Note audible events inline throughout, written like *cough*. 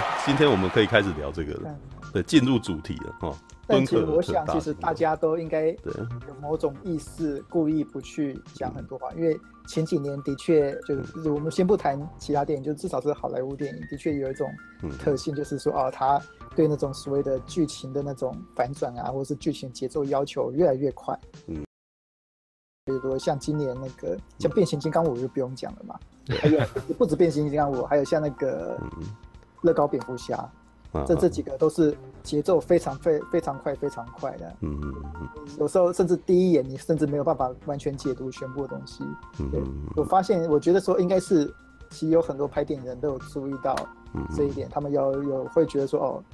来，今天我们可以开始聊这个了，对，进入主题了哈。但其实我想，其实大家都应该有某种意识，故意不去讲很多话，因为前几年的确就是，我们先不谈其他电影，就至少是好莱坞电影，的确有一种特性，就是说啊，他对那种所谓的剧情的那种反转啊，或者是剧情节奏要求越来越快。嗯，比如说像今年那个像变形金刚五就不用讲了嘛，还有不止变形金刚五，还有像那个乐高蝙蝠侠。这这几个都是节奏非常非非常快非常快的，嗯嗯嗯，有时候甚至第一眼你甚至没有办法完全解读全部的东西。嗯，我发现，我觉得说应该是，其实有很多拍电影人都有注意到这一点，他们有有会觉得说哦。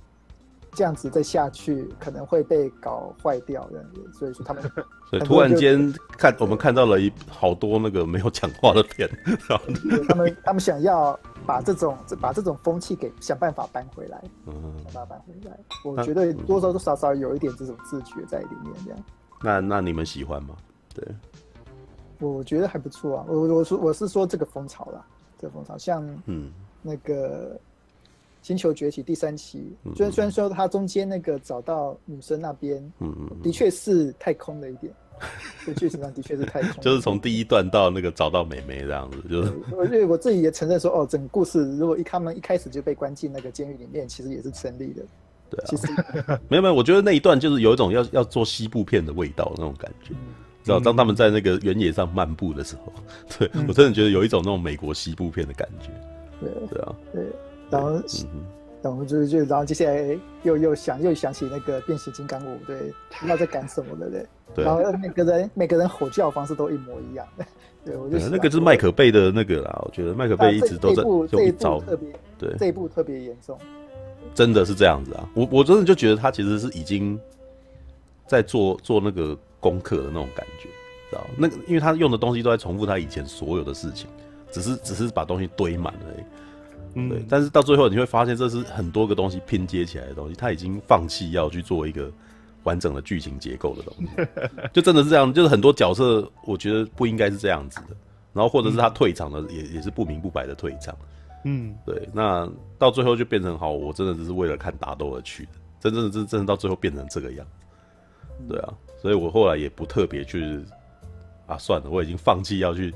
这样子再下去可能会被搞坏掉这样子，所以说他们，*laughs* 所以突然间看我们看到了一好多那个没有讲话的片，*laughs* 他们他们想要把这种把这种风气给想办法搬回来，嗯，想办法搬回来，我觉得多多少少有一点这种自觉在里面，这样。那那你们喜欢吗？对，我觉得还不错啊，我我说我是说这个风潮啦，这个风潮像嗯那个。星球崛起第三期，虽然虽然说它中间那个找到女生那边，嗯嗯，的确是太空了一点，就剧情上的确是太空。就是从第一段到那个找到美眉这样子，就是。我因为我自己也承认说，哦，整个故事如果一他们一开始就被关进那个监狱里面，其实也是成立的。对啊。其实 *laughs* 没有没有，我觉得那一段就是有一种要要做西部片的味道那种感觉，嗯、知道？当他们在那个原野上漫步的时候，对、嗯、我真的觉得有一种那种美国西部片的感觉。对对啊。对。然后，然后就就然后接下来又又想又想起那个变形金刚五，对，不知道在干什么的对。对。然后每个人每个人吼叫方式都一模一样的，*laughs* 对，我就那个是麦可贝的那个啦，我觉得麦可贝一直都在用一招，特别对，这一部特别严重，真的是这样子啊！我我真的就觉得他其实是已经在做做那个功课的那种感觉，知道？那个因为他用的东西都在重复他以前所有的事情，只是只是把东西堆满了而已。对，但是到最后你会发现，这是很多个东西拼接起来的东西。他已经放弃要去做一个完整的剧情结构的东西，*laughs* 就真的是这样。就是很多角色，我觉得不应该是这样子的。然后或者是他退场的，也也是不明不白的退场。嗯，对。那到最后就变成好，我真的只是为了看打斗而去的。真正的真真的到最后变成这个样子。对啊，所以我后来也不特别去啊，算了，我已经放弃要去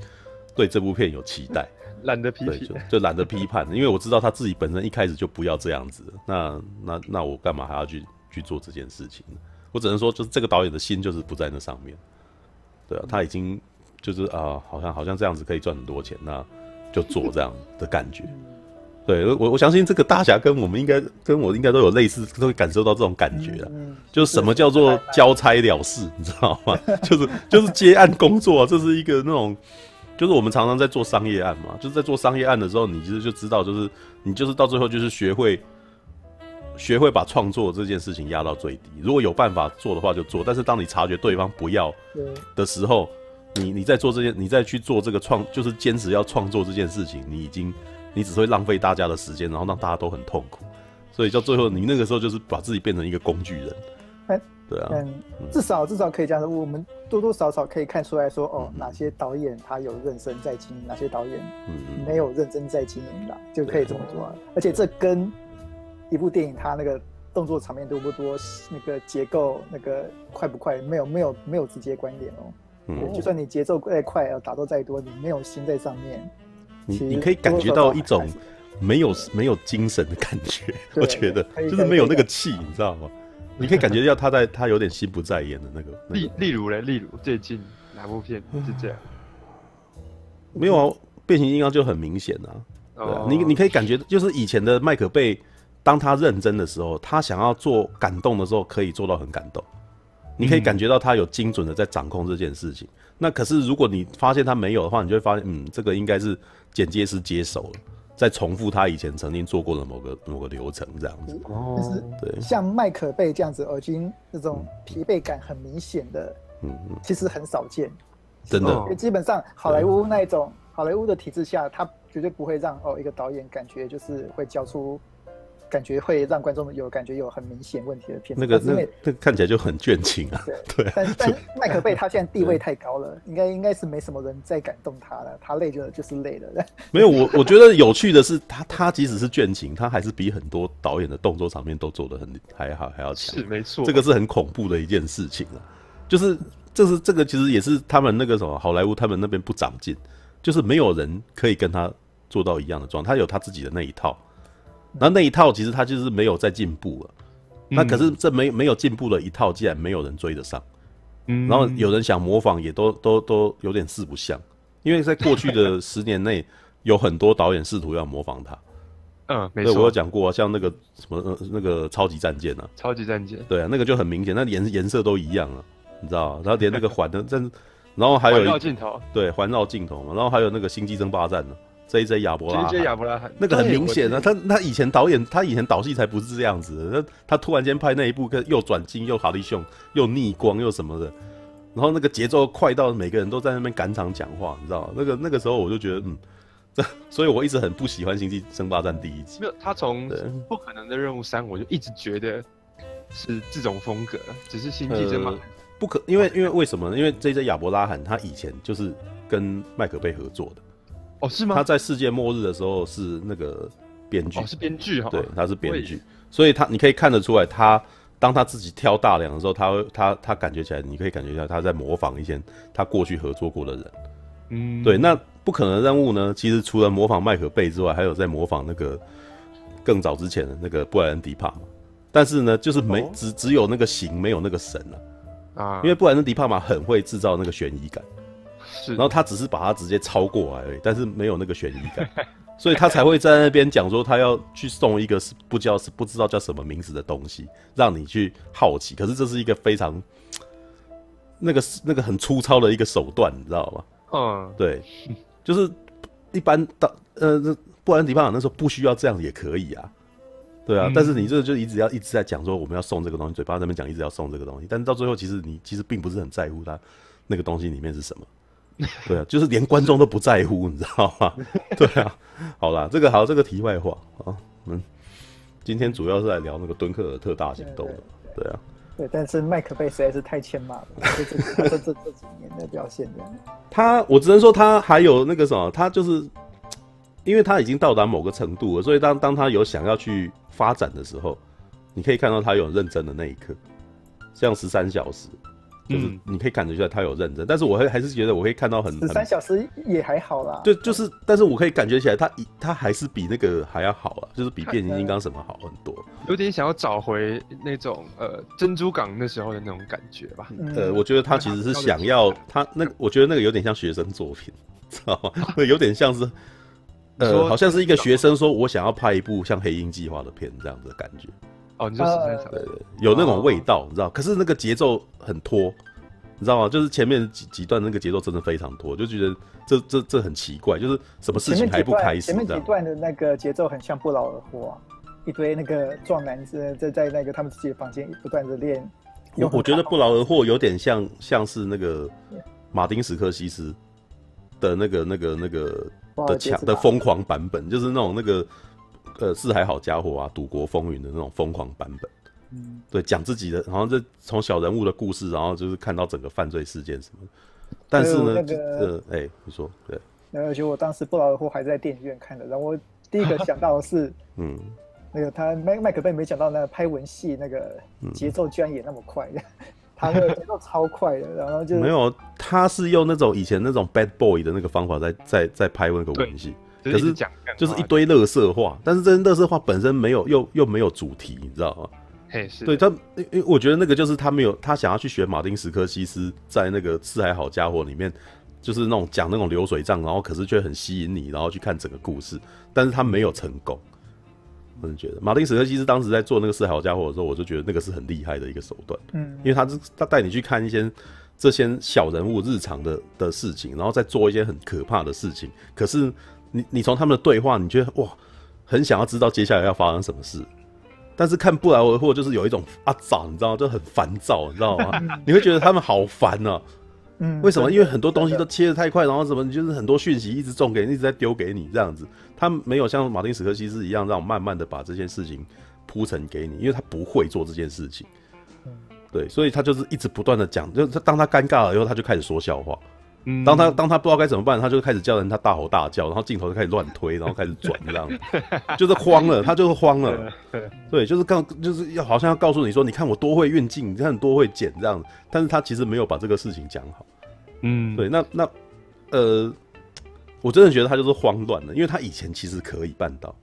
对这部片有期待。懒得批评，就就懒得批判，因为我知道他自己本身一开始就不要这样子。那那那我干嘛还要去去做这件事情呢？我只能说，就是这个导演的心就是不在那上面。对啊，他已经就是啊、呃，好像好像这样子可以赚很多钱，那就做这样的感觉。对，我我相信这个大侠跟我们应该跟我应该都有类似，都会感受到这种感觉啊。就是什么叫做交差了事，你知道吗？*laughs* 就是就是接案工作，这是一个那种。就是我们常常在做商业案嘛，就是在做商业案的时候，你其实就知道，就是你就是到最后就是学会学会把创作这件事情压到最低。如果有办法做的话就做，但是当你察觉对方不要的时候，你你在做这件，你再去做这个创，就是坚持要创作这件事情，你已经你只会浪费大家的时间，然后让大家都很痛苦。所以到最后，你那个时候就是把自己变成一个工具人。对啊，嗯，至少至少可以这样说，我们多多少少可以看出来说，哦，哪些导演他有认真在经营，哪些导演没有认真在经营的，就可以这么说。而且这跟一部电影它那个动作场面多不多，那个结构那个快不快，没有没有没有直接关联哦。嗯，就算你节奏再快，要打斗再多，你没有心在上面，你你可以感觉到一种没有没有精神的感觉，我觉得就是没有那个气，你知道吗？你可以感觉到他在，他有点心不在焉的那个。例例如嘞，例如最近哪部片是这样？没有啊，变形金刚就很明显啊。对啊，你你可以感觉，就是以前的麦克贝，当他认真的时候，他想要做感动的时候，可以做到很感动。你可以感觉到他有精准的在掌控这件事情。那可是如果你发现他没有的话，你就会发现，嗯，这个应该是剪接师接手了。再重复他以前曾经做过的某个某个流程，这样子。哦，对，像麦可贝这样子，耳经那种疲惫感很明显的，嗯嗯，其实很少见，真的，基本上好莱坞那一种好莱坞的体制下，他绝对不会让哦一个导演感觉就是会交出感觉会让观众有感觉有很明显问题的片子。那个那那看起来就很倦情啊。对，*laughs* 对但但 *laughs* 麦克贝他现在地位太高了，应该应该是没什么人再感动他了。他累就就是累了。*laughs* 没有我我觉得有趣的是，他他即使是倦情，他还是比很多导演的动作场面都做得很还好还要强。是没错，这个是很恐怖的一件事情啊。就是这是这个其实也是他们那个什么好莱坞他们那边不长进，就是没有人可以跟他做到一样的状态，他有他自己的那一套。那那一套其实他就是没有再进步了，那可是这没没有进步的一套，竟然没有人追得上，嗯，然后有人想模仿，也都都都有点四不像，因为在过去的 *laughs* 十年内，有很多导演试图要模仿他，嗯，没错，我有讲过，像那个什么那个超级战舰啊，超级战舰，对啊，那个就很明显，那颜颜色都一样啊，你知道，然后连那个环的，真，然后还有环绕镜头，对，环绕镜头嘛，然后还有那个星际争霸战呢。J J 亚伯拉，J J 亚伯拉罕，那个很明显啊，他他以前导演，他以前导戏才不是这样子的，他他突然间拍那一部，又转镜又哈利熊又逆光又什么的，然后那个节奏快到每个人都在那边赶场讲话，你知道吗？那个那个时候我就觉得，嗯，这，所以我一直很不喜欢《星际争霸战》第一集。没有，他从不可能的任务三，我就一直觉得是这种风格，只是《星际争霸》不可，因为因为为什么呢？因为 J J 亚伯拉罕他以前就是跟麦克贝合作的。哦，是吗？他在世界末日的时候是那个编剧，哦，是编剧哈。对，他是编剧，所以他你可以看得出来，他当他自己挑大梁的时候，他会他他感觉起来，你可以感觉一下他在模仿一些他过去合作过的人。嗯，对。那不可能的任务呢？其实除了模仿麦可贝之外，还有在模仿那个更早之前的那个布莱恩迪帕嘛。但是呢，就是没、哦、只只有那个形，没有那个神了啊。啊，因为布莱恩迪帕嘛，很会制造那个悬疑感。然后他只是把他直接超过来而已，但是没有那个悬疑感，*laughs* 所以他才会在那边讲说他要去送一个是不叫是不知道叫什么名字的东西，让你去好奇。可是这是一个非常那个那个很粗糙的一个手段，你知道吗？嗯，对，就是一般到呃，布兰迪帕那时候不需要这样也可以啊，对啊。嗯、但是你这就一直要一直在讲说我们要送这个东西，嘴巴在那边讲一直要送这个东西，但是到最后其实你其实并不是很在乎他那个东西里面是什么。*laughs* 对啊，就是连观众都不在乎，你知道吗？*laughs* 对啊，好啦，这个好，这个题外话啊，嗯，今天主要是来聊那个敦刻尔特大行动的，对啊，对，但是麦克贝实在是太欠骂了，这这这这几年的表现这样。*laughs* 他，我只能说他还有那个什么，他就是因为他已经到达某个程度了，所以当当他有想要去发展的时候，你可以看到他有认真的那一刻，像十三小时。就是你可以感觉出来他有认真，但是我还还是觉得我可以看到很十三小时也还好啦。对，就是，但是我可以感觉起来他他还是比那个还要好啊，就是比变形金刚什么好很多。有点想要找回那种呃珍珠港那时候的那种感觉吧。嗯、呃，我觉得他其实是想要他那个，我觉得那个有点像学生作品，*laughs* 知道吗？对，*laughs* 有点像是呃，好像是一个学生说我想要拍一部像黑鹰计划的片这样子的感觉。哦，你说十三小时，有那种味道，你知道？可是那个节奏很拖，你知道吗？就是前面几几段那个节奏真的非常拖，就觉得这这这很奇怪，就是什么事情还不开始？前面几段的那个节奏很像不劳而获啊，一堆那个壮男子在在那个他们自己的房间不断的练。我我觉得不劳而获有点像像是那个马丁史克西斯的那个那个那个的强的疯狂版本，就是那种那个。呃，四海好家伙啊，赌国风云的那种疯狂版本，嗯，对，讲自己的，然后这从小人物的故事，然后就是看到整个犯罪事件什么。但是呢，这个，哎、呃欸，你说，对，而且我当时不劳而获还在电影院看的，然后我第一个想到的是，*laughs* 嗯，那个他麦麦克贝没想到那个拍文戏那个节奏居然也那么快的，嗯、*laughs* 他那个节奏超快的，然后就没有，他是用那种以前那种 bad boy 的那个方法在在在拍那个文戏。可是讲就是一堆乐色话，但是这些垃圾话本身没有又又没有主题，你知道吗？嘿，是对他，因为我觉得那个就是他没有他想要去学马丁史科西斯在那个《四海好家伙》里面，就是那种讲那种流水账，然后可是却很吸引你，然后去看整个故事，但是他没有成功。我真的觉得马丁史科西斯当时在做那个《四海好家伙》的时候，我就觉得那个是很厉害的一个手段，嗯，因为他是他带你去看一些这些小人物日常的的事情，然后再做一些很可怕的事情，可是。你你从他们的对话，你觉得哇，很想要知道接下来要发生什么事，但是看不劳而获就是有一种啊，早你知道吗？就很烦躁，你知道吗？你会觉得他们好烦哦、啊，嗯，为什么？因为很多东西都切的太快，然后什么就是很多讯息一直送给你，一直在丢给你这样子。他没有像马丁史克西斯一样，让我慢慢的把这件事情铺陈给你，因为他不会做这件事情。嗯，对，所以他就是一直不断的讲，就是当他尴尬了以后，他就开始说笑话。嗯，当他当他不知道该怎么办，他就开始叫人他大吼大叫，然后镜头就开始乱推，然后开始转这样，*laughs* 就是慌了，他就是慌了。*laughs* 对，就是告就是要好像要告诉你说，你看我多会运镜，你看多会剪这样子，但是他其实没有把这个事情讲好。嗯，对，那那呃，我真的觉得他就是慌乱了，因为他以前其实可以办到，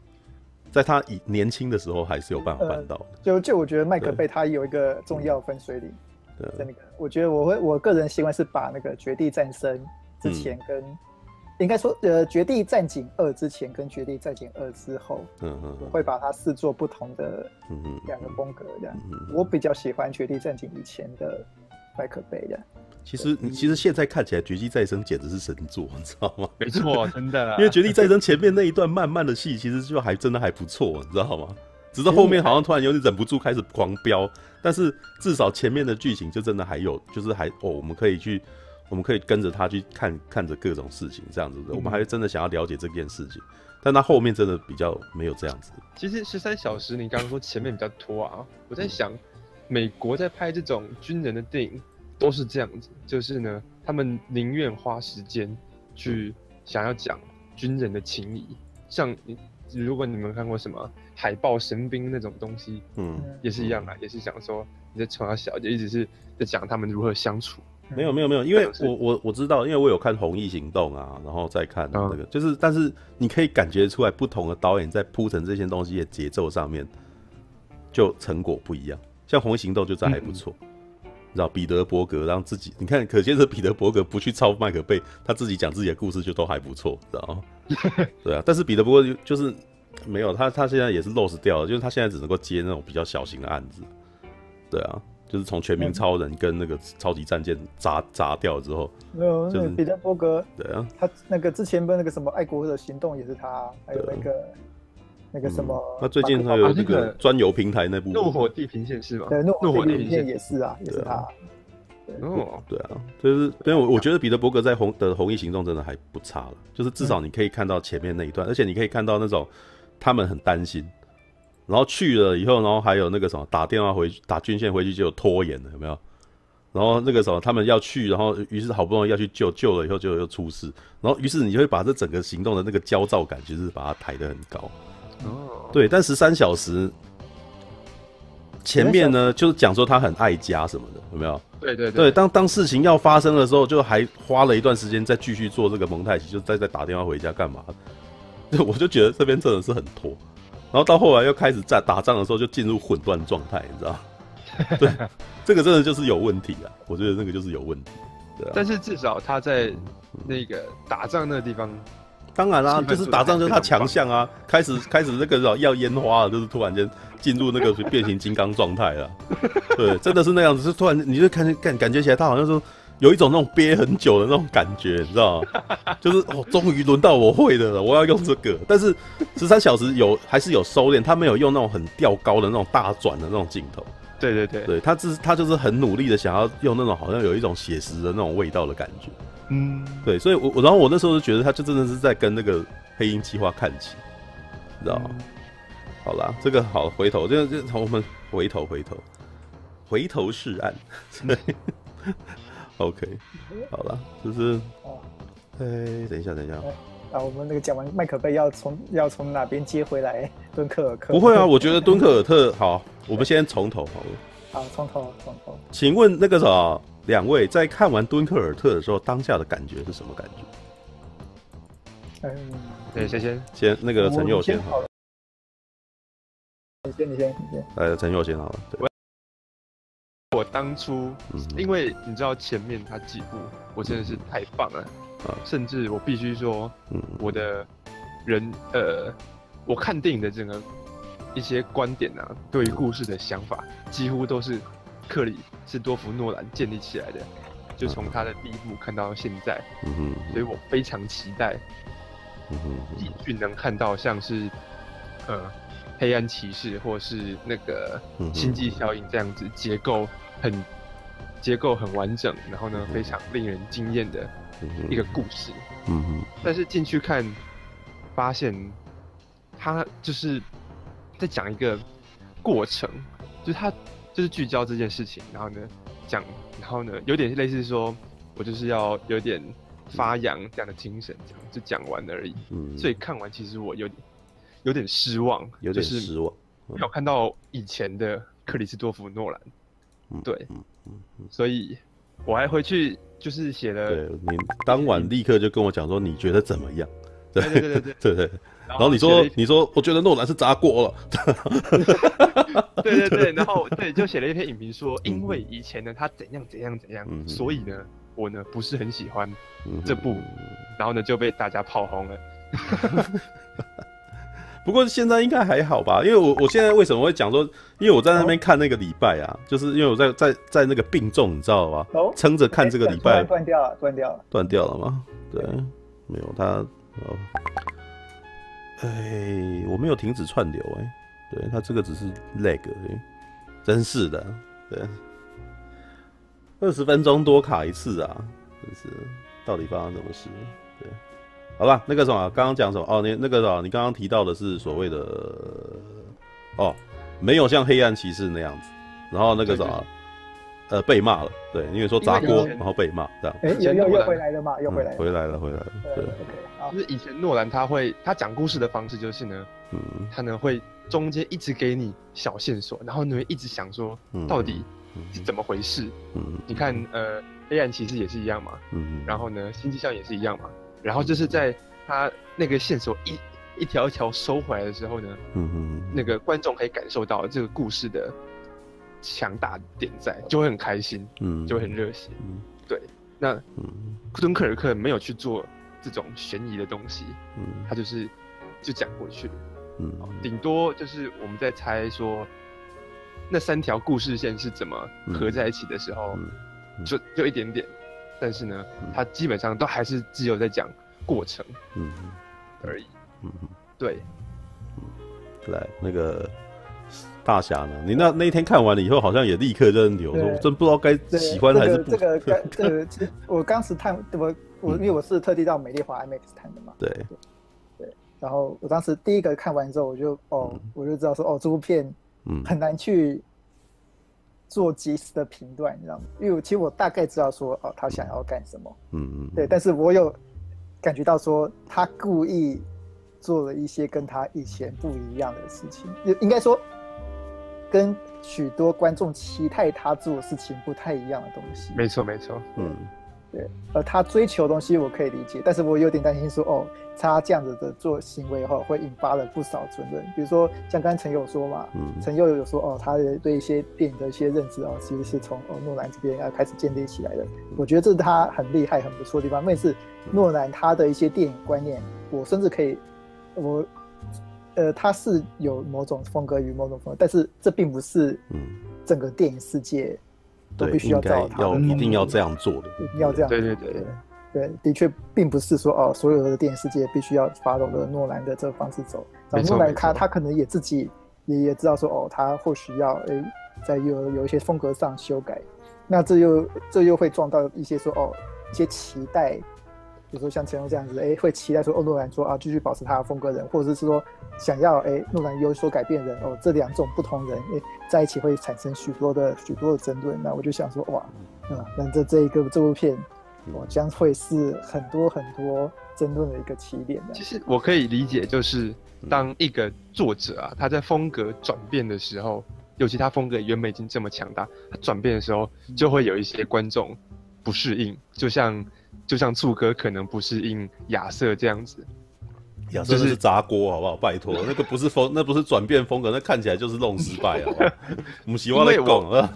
在他以年轻的时候还是有办法办到的。呃、就就我觉得麦克贝他有一个重要分水岭。对，那个，我觉得我会，我个人习惯是把那个《绝地战争》之前跟，嗯、应该说，呃，《绝地战警二》之前跟《绝地战警二》之后，嗯嗯，我会把它视作不同的两个风格这样。嗯、我比较喜欢《绝地战警》以前的麦可贝的。其实，你其实现在看起来，《绝地再生》简直是神作，你知道吗？*laughs* 没错，真的。因为《绝地再生》前面那一段慢慢的戏，其实就还真的还不错，你知道吗？直到后面好像突然有点忍不住开始狂飙，但是至少前面的剧情就真的还有，就是还哦，我们可以去，我们可以跟着他去看看着各种事情这样子的，我们还是真的想要了解这件事情，但他后面真的比较没有这样子。其实十三小时，你刚刚说前面比较拖啊，我在想，美国在拍这种军人的电影都是这样子，就是呢，他们宁愿花时间去想要讲军人的情谊，像你。如果你们看过什么海豹神兵那种东西，嗯，也是一样啊，嗯、也是想说你在从小就一直是在讲他们如何相处。没有没有没有，因为我我我知道，因为我有看《红翼行动》啊，然后再看那个，嗯、就是但是你可以感觉出来，不同的导演在铺陈这些东西的节奏上面，就成果不一样。像《红翼行动》就这还不错。嗯嗯知道彼得伯格让自己，你看，可见是彼得伯格不去抄麦克贝，他自己讲自己的故事就都还不错，知道吗？*laughs* 对啊，但是彼得伯格就是没有他，他现在也是 lost 掉了，就是他现在只能够接那种比较小型的案子。对啊，就是从全民超人跟那个超级战舰砸砸掉之后，没有，就是彼得伯格。对啊，他那个之前不是那个什么爱国的行动也是他，还有那个。那个什么，那最近还有那个专游平台那部《怒火地平线》是吧？对，《怒火地平线》也是啊，也是他。哦，对啊，就是，因为我我觉得彼得伯格在红的《红衣行动》真的还不差了，就是至少你可以看到前面那一段，而且你可以看到那种他们很担心，然后去了以后，然后还有那个什么打电话回去打军线回去就有拖延了，有没有？然后那个什么他们要去，然后于是好不容易要去救，救了以后就又出事，然后于是你就会把这整个行动的那个焦躁感，就是把它抬得很高。哦，对，但十三小时前面呢，就是讲说他很爱家什么的，有没有？对对对，对，当当事情要发生的时候，就还花了一段时间再继续做这个蒙太奇，就再再打电话回家干嘛？就 *laughs* 我就觉得这边真的是很拖，然后到后来又开始在打仗的时候就进入混乱状态，你知道？*laughs* 对，这个真的就是有问题啊！我觉得那个就是有问题。对啊，但是至少他在那个打仗那个地方。当然啦、啊，就是打仗就是他强项啊！开始开始那个要烟花了，就是突然间进入那个变形金刚状态了。*laughs* 对，真的是那样子，是突然你就看感感觉起来，他好像说有一种那种憋很久的那种感觉，你知道吗？*laughs* 就是哦，终于轮到我会的了，我要用这个。但是十三小时有还是有收敛，他没有用那种很吊高的那种大转的那种镜头。对对对，对他只是他就是很努力的想要用那种好像有一种写实的那种味道的感觉。嗯，对，所以我，我然后我那时候就觉得，他就真的是在跟那个黑鹰计划看齐，你知道吗？嗯、好啦，这个好，回头，这个这我们回头回头回头是岸，对，*laughs* OK，好了，就是，哎，等一下，等一下，啊，我们那个讲完麦可贝要从要从哪边接回来？敦刻尔克？不会啊，我觉得敦刻尔特好，我们先从头好了。好，从头从头。请问那个啥？两位在看完敦刻尔特的时候，当下的感觉是什么感觉？嗯，对，先先先那个陈佑先好了。你先，你先，你先。来，陈佑先好了。对。我当初，因为你知道前面他几部，我真的是太棒了，甚至我必须说，我的人呃，我看电影的整个一些观点啊，对于故事的想法，几乎都是。克里是多夫诺兰建立起来的，就从他的第一部看到现在，所以我非常期待，继续能看到像是，呃，黑暗骑士或是那个星际效应这样子结构很结构很完整，然后呢非常令人惊艳的一个故事。嗯哼。但是进去看，发现他就是在讲一个过程，就是他就是聚焦这件事情，然后呢讲，然后呢有点类似说，我就是要有点发扬这样的精神，这样就讲完而已。嗯。所以看完其实我有点有点失望，有点失望。没有看到以前的克里斯多夫诺兰。对，嗯嗯嗯，所以我还回去就是写了。对，你当晚立刻就跟我讲说，你觉得怎么样？对对对对对对，对。然后你说你说，我觉得诺兰是砸锅了。对 *laughs* 对对，*laughs* 然后对就写了一篇影评说，因为以前呢他怎样怎样怎样，所以呢我呢不是很喜欢这部，然后呢就被大家炮轰了。*laughs* 不过现在应该还好吧，因为我我现在为什么会讲说，因为我在那边看那个礼拜啊，就是因为我在在在那个病重，你知道吧？撑着看这个礼拜，断掉了，断掉了，断掉了吗？对，没有他哦，哎，我没有停止串流哎，对他这个只是 lag，真是的，对，二十分钟多卡一次啊，真是，到底发生什么事？对。好吧，那个什么，刚刚讲什么？哦，你那个什么，你刚刚提到的是所谓的，哦，没有像黑暗骑士那样子，然后那个什么，呃，被骂了，对，因为说砸锅，然后被骂，这样。哎，又又又回来了嘛，又回来了，回来了，回来了。对，OK，就是以前诺兰他会他讲故事的方式就是呢，嗯，他呢会中间一直给你小线索，然后你会一直想说，到底是怎么回事？嗯，你看，呃，黑暗骑士也是一样嘛，嗯，然后呢，星际效应也是一样嘛。然后就是在他那个线索一一条一条收回来的时候呢，嗯嗯，那个观众可以感受到这个故事的强大点在，就会很开心，嗯，就会很热血，嗯，对。那嗯，敦克尔克没有去做这种悬疑的东西，嗯，他就是就讲过去，嗯，顶多就是我们在猜说那三条故事线是怎么合在一起的时候，就就一点点。但是呢，他基本上都还是只有在讲过程，嗯，而已，嗯。对，嗯，来那个大侠呢？你那那一天看完了以后，好像也立刻认流，我真不知道该喜欢还是不。这个这个，其实我当时看，我我因为我是特地到美丽华 IMAX 看的嘛，对对，然后我当时第一个看完之后，我就哦，我就知道说哦，这部片嗯很难去。做及时的评断，你知道吗？因为其实我大概知道说，哦，他想要干什么，嗯嗯，对。但是我有感觉到说，他故意做了一些跟他以前不一样的事情，应该说跟许多观众期待他做的事情不太一样的东西。没错，没错，嗯。对，而他追求的东西我可以理解，但是我有点担心说，哦，他这样子的做行为后会引发了不少争论。比如说像刚才陈友说嘛，嗯，陈友有说，哦，他的对一些电影的一些认知哦，其实是从哦诺兰这边要开始建立起来的。我觉得这是他很厉害、很不错的地方。那是诺兰他的一些电影观念，我甚至可以，我，呃，他是有某种风格与某种风格，但是这并不是，嗯，整个电影世界。都必须要照他，要一定要这样做的，一定要这样。对对对对，对，的确并不是说哦，所有的电影世界必须要 follow 诺兰的这个方式走。然后诺兰他他可能也自己也也知道说哦，他或许要诶，在有有一些风格上修改，那这又这又会撞到一些说哦一些期待。比如说像成龙这样子，哎，会期待说，哦，诺兰说啊，继续保持他的风格人，或者是说想要，哎，诺兰有所改变人，哦，这两种不同人，哎，在一起会产生许多的许多的争论。那我就想说，哇，啊，那这这一个这部片，我将会是很多很多争论的一个起点。其实我可以理解，就是当一个作者啊，他在风格转变的时候，尤其他风格原本已经这么强大，他转变的时候，就会有一些观众不适应，就像。就像醋哥可能不是应亚瑟这样子，亚瑟是砸锅好不好？拜托，那个不是风，那不是转变风格，那看起来就是弄失败了！*laughs* 我们希望来讲啊，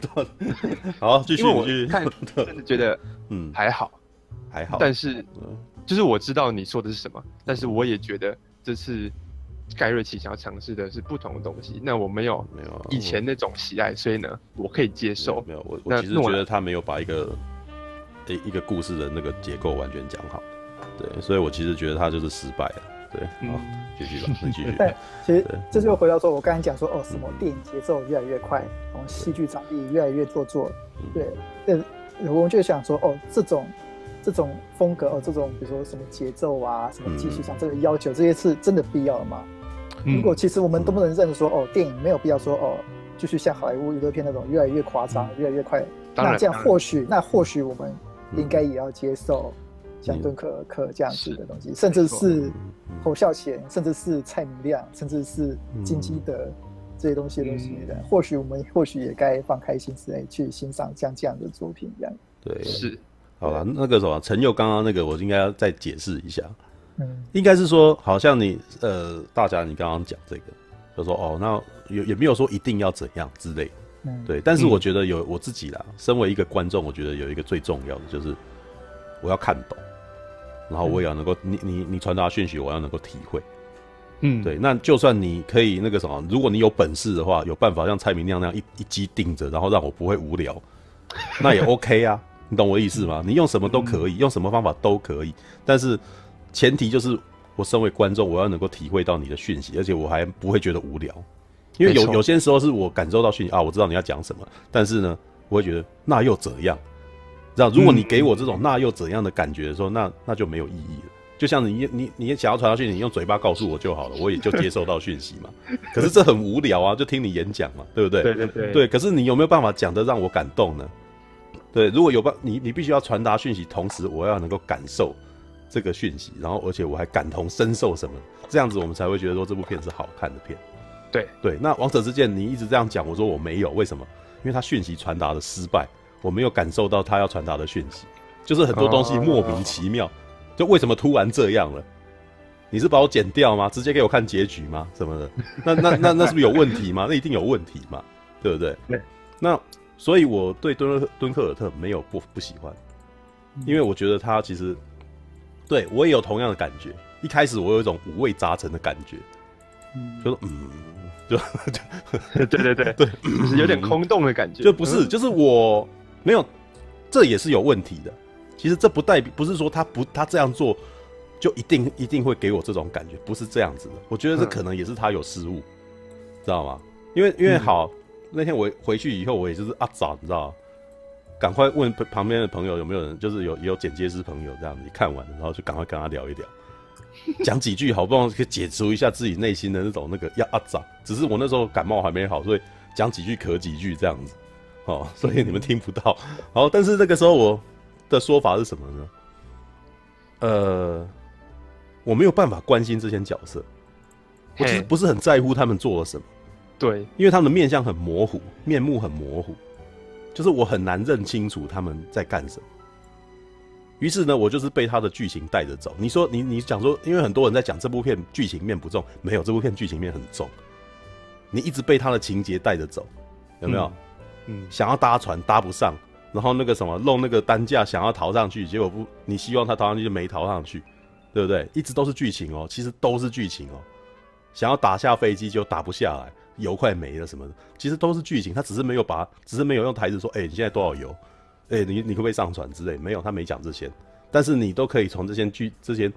好，继续继续看，*laughs* 真的觉得嗯还好还好，但是就是我知道你说的是什么，但是我也觉得这次盖瑞奇想要尝试的是不同的东西。那我没有没有以前那种喜爱，所以呢，我可以接受。没有我我其实觉得他没有把一个。一一个故事的那个结构完全讲好，对，所以我其实觉得他就是失败了，对，好，继续吧，继续。*laughs* 对其实这就回到说，我刚才讲说，哦，什么电影节奏越来越快，然后戏剧张力越来越做作，对，对，我们就想说，哦，这种这种风格，哦，这种比如说什么节奏啊，什么技术上这个要求，这些是真的必要的吗？如果其实我们都不能认得说，哦，电影没有必要说，哦，就是像好莱坞娱乐片那种越来越夸张，越来越快，那这样或许，那或许我们应该也要接受。像敦刻尔克这样子的东西，甚至是侯孝贤，甚至是蔡明亮，甚至是金基德这些东西的东西的，或许我们或许也该放开心思来去欣赏像这样的作品一样。对，是。好了，那个什么，陈佑刚刚那个，我应该要再解释一下。嗯，应该是说，好像你呃，大家你刚刚讲这个，就说哦，那也也没有说一定要怎样之类的。嗯，对。但是我觉得有我自己啦，身为一个观众，我觉得有一个最重要的就是我要看懂。然后我也要能够，你你你传达讯息，我要能够体会，嗯，对。那就算你可以那个什么，如果你有本事的话，有办法像蔡明亮那样一一击定着，然后让我不会无聊，那也 OK 啊。你懂我意思吗？你用什么都可以，用什么方法都可以，但是前提就是我身为观众，我要能够体会到你的讯息，而且我还不会觉得无聊，因为有有些时候是我感受到讯息啊，我知道你要讲什么，但是呢，我会觉得那又怎样？知道，如果你给我这种那又怎样的感觉的时候，那那就没有意义了。就像你你你想要传达讯息，你用嘴巴告诉我就好了，我也就 *laughs* 接收到讯息嘛。可是这很无聊啊，就听你演讲嘛，对不对？对对对。对，可是你有没有办法讲的让我感动呢？对，如果有办，你你必须要传达讯息，同时我要能够感受这个讯息，然后而且我还感同身受什么，这样子我们才会觉得说这部片是好看的片。对对，那王者之剑你一直这样讲，我说我没有，为什么？因为他讯息传达的失败。我没有感受到他要传达的讯息，就是很多东西莫名其妙，就为什么突然这样了？你是把我剪掉吗？直接给我看结局吗？什么的？那那那那是不是有问题吗？那一定有问题嘛，对不对？对。那所以我对敦敦克尔特没有不不喜欢，因为我觉得他其实对我也有同样的感觉。一开始我有一种五味杂陈的感觉，就是嗯，就 *laughs* 对对对对，就是有点空洞的感觉，就不是，就是我。没有，这也是有问题的。其实这不代表不是说他不他这样做就一定一定会给我这种感觉，不是这样子的。我觉得这可能也是他有失误，嗯、知道吗？因为因为好、嗯、那天我回去以后，我也就是啊早，你知道，赶快问旁边的朋友有没有人，就是有有剪接师朋友这样子，看完了然后就赶快跟他聊一聊，*laughs* 讲几句好不容易可以解除一下自己内心的那种那个要啊早。只是我那时候感冒还没好，所以讲几句咳几句这样子。哦，所以你们听不到。好，但是那个时候我的说法是什么呢？呃，我没有办法关心这些角色，我其实不是很在乎他们做了什么。对，因为他们的面相很模糊，面目很模糊，就是我很难认清楚他们在干什么。于是呢，我就是被他的剧情带着走。你说，你你讲说，因为很多人在讲这部片剧情面不重，没有，这部片剧情面很重。你一直被他的情节带着走，有没有？嗯嗯，想要搭船搭不上，然后那个什么弄那个担架想要逃上去，结果不，你希望他逃上去就没逃上去，对不对？一直都是剧情哦，其实都是剧情哦。想要打下飞机就打不下来，油快没了什么的，其实都是剧情。他只是没有把，只是没有用台词说，哎、欸，你现在多少油？哎、欸，你你可不可以上传之类？没有，他没讲这些。但是你都可以从这些剧、这些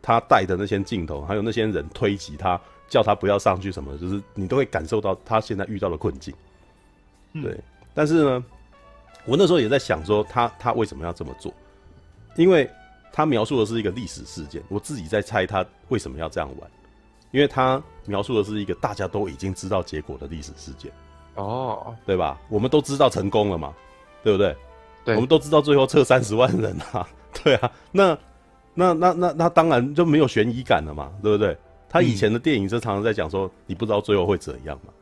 他带的那些镜头，还有那些人推挤他，叫他不要上去什么，就是你都会感受到他现在遇到的困境。对，但是呢，我那时候也在想说他，他他为什么要这么做？因为他描述的是一个历史事件，我自己在猜他为什么要这样玩，因为他描述的是一个大家都已经知道结果的历史事件，哦，对吧？我们都知道成功了嘛，对不对？对，我们都知道最后撤三十万人啊，对啊，那那那那那当然就没有悬疑感了嘛，对不对？他以前的电影就常常在讲说，你不知道最后会怎样嘛，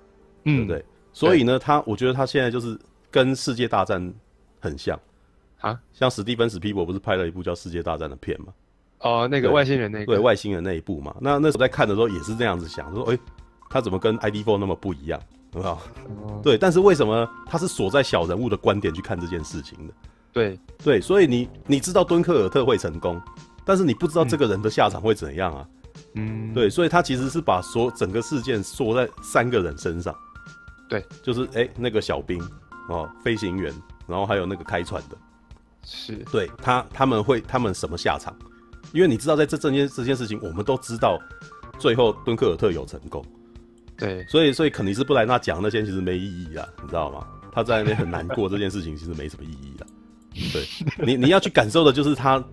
嗯、对不对？所以呢，他我觉得他现在就是跟世界大战很像啊，像史蒂芬史匹柏不是拍了一部叫《世界大战》的片嘛？哦，那个外星人那个，对外星人那一部嘛。那那时候在看的时候也是这样子想，说哎、欸，他怎么跟 ID Four 那么不一样，有没有？哦、对，但是为什么他是锁在小人物的观点去看这件事情的？对对，所以你你知道敦刻尔特会成功，但是你不知道这个人的下场会怎样啊？嗯，对，所以他其实是把所整个事件锁在三个人身上。对，就是哎、欸，那个小兵哦，飞行员，然后还有那个开船的，是，对他他们会他们什么下场？因为你知道，在这这件这件事情，我们都知道，最后敦刻尔特有成功。对，所以所以肯尼斯布莱纳讲那些其实没意义啊，你知道吗？他在那边很难过，*laughs* 这件事情其实没什么意义啊。对，你你要去感受的就是他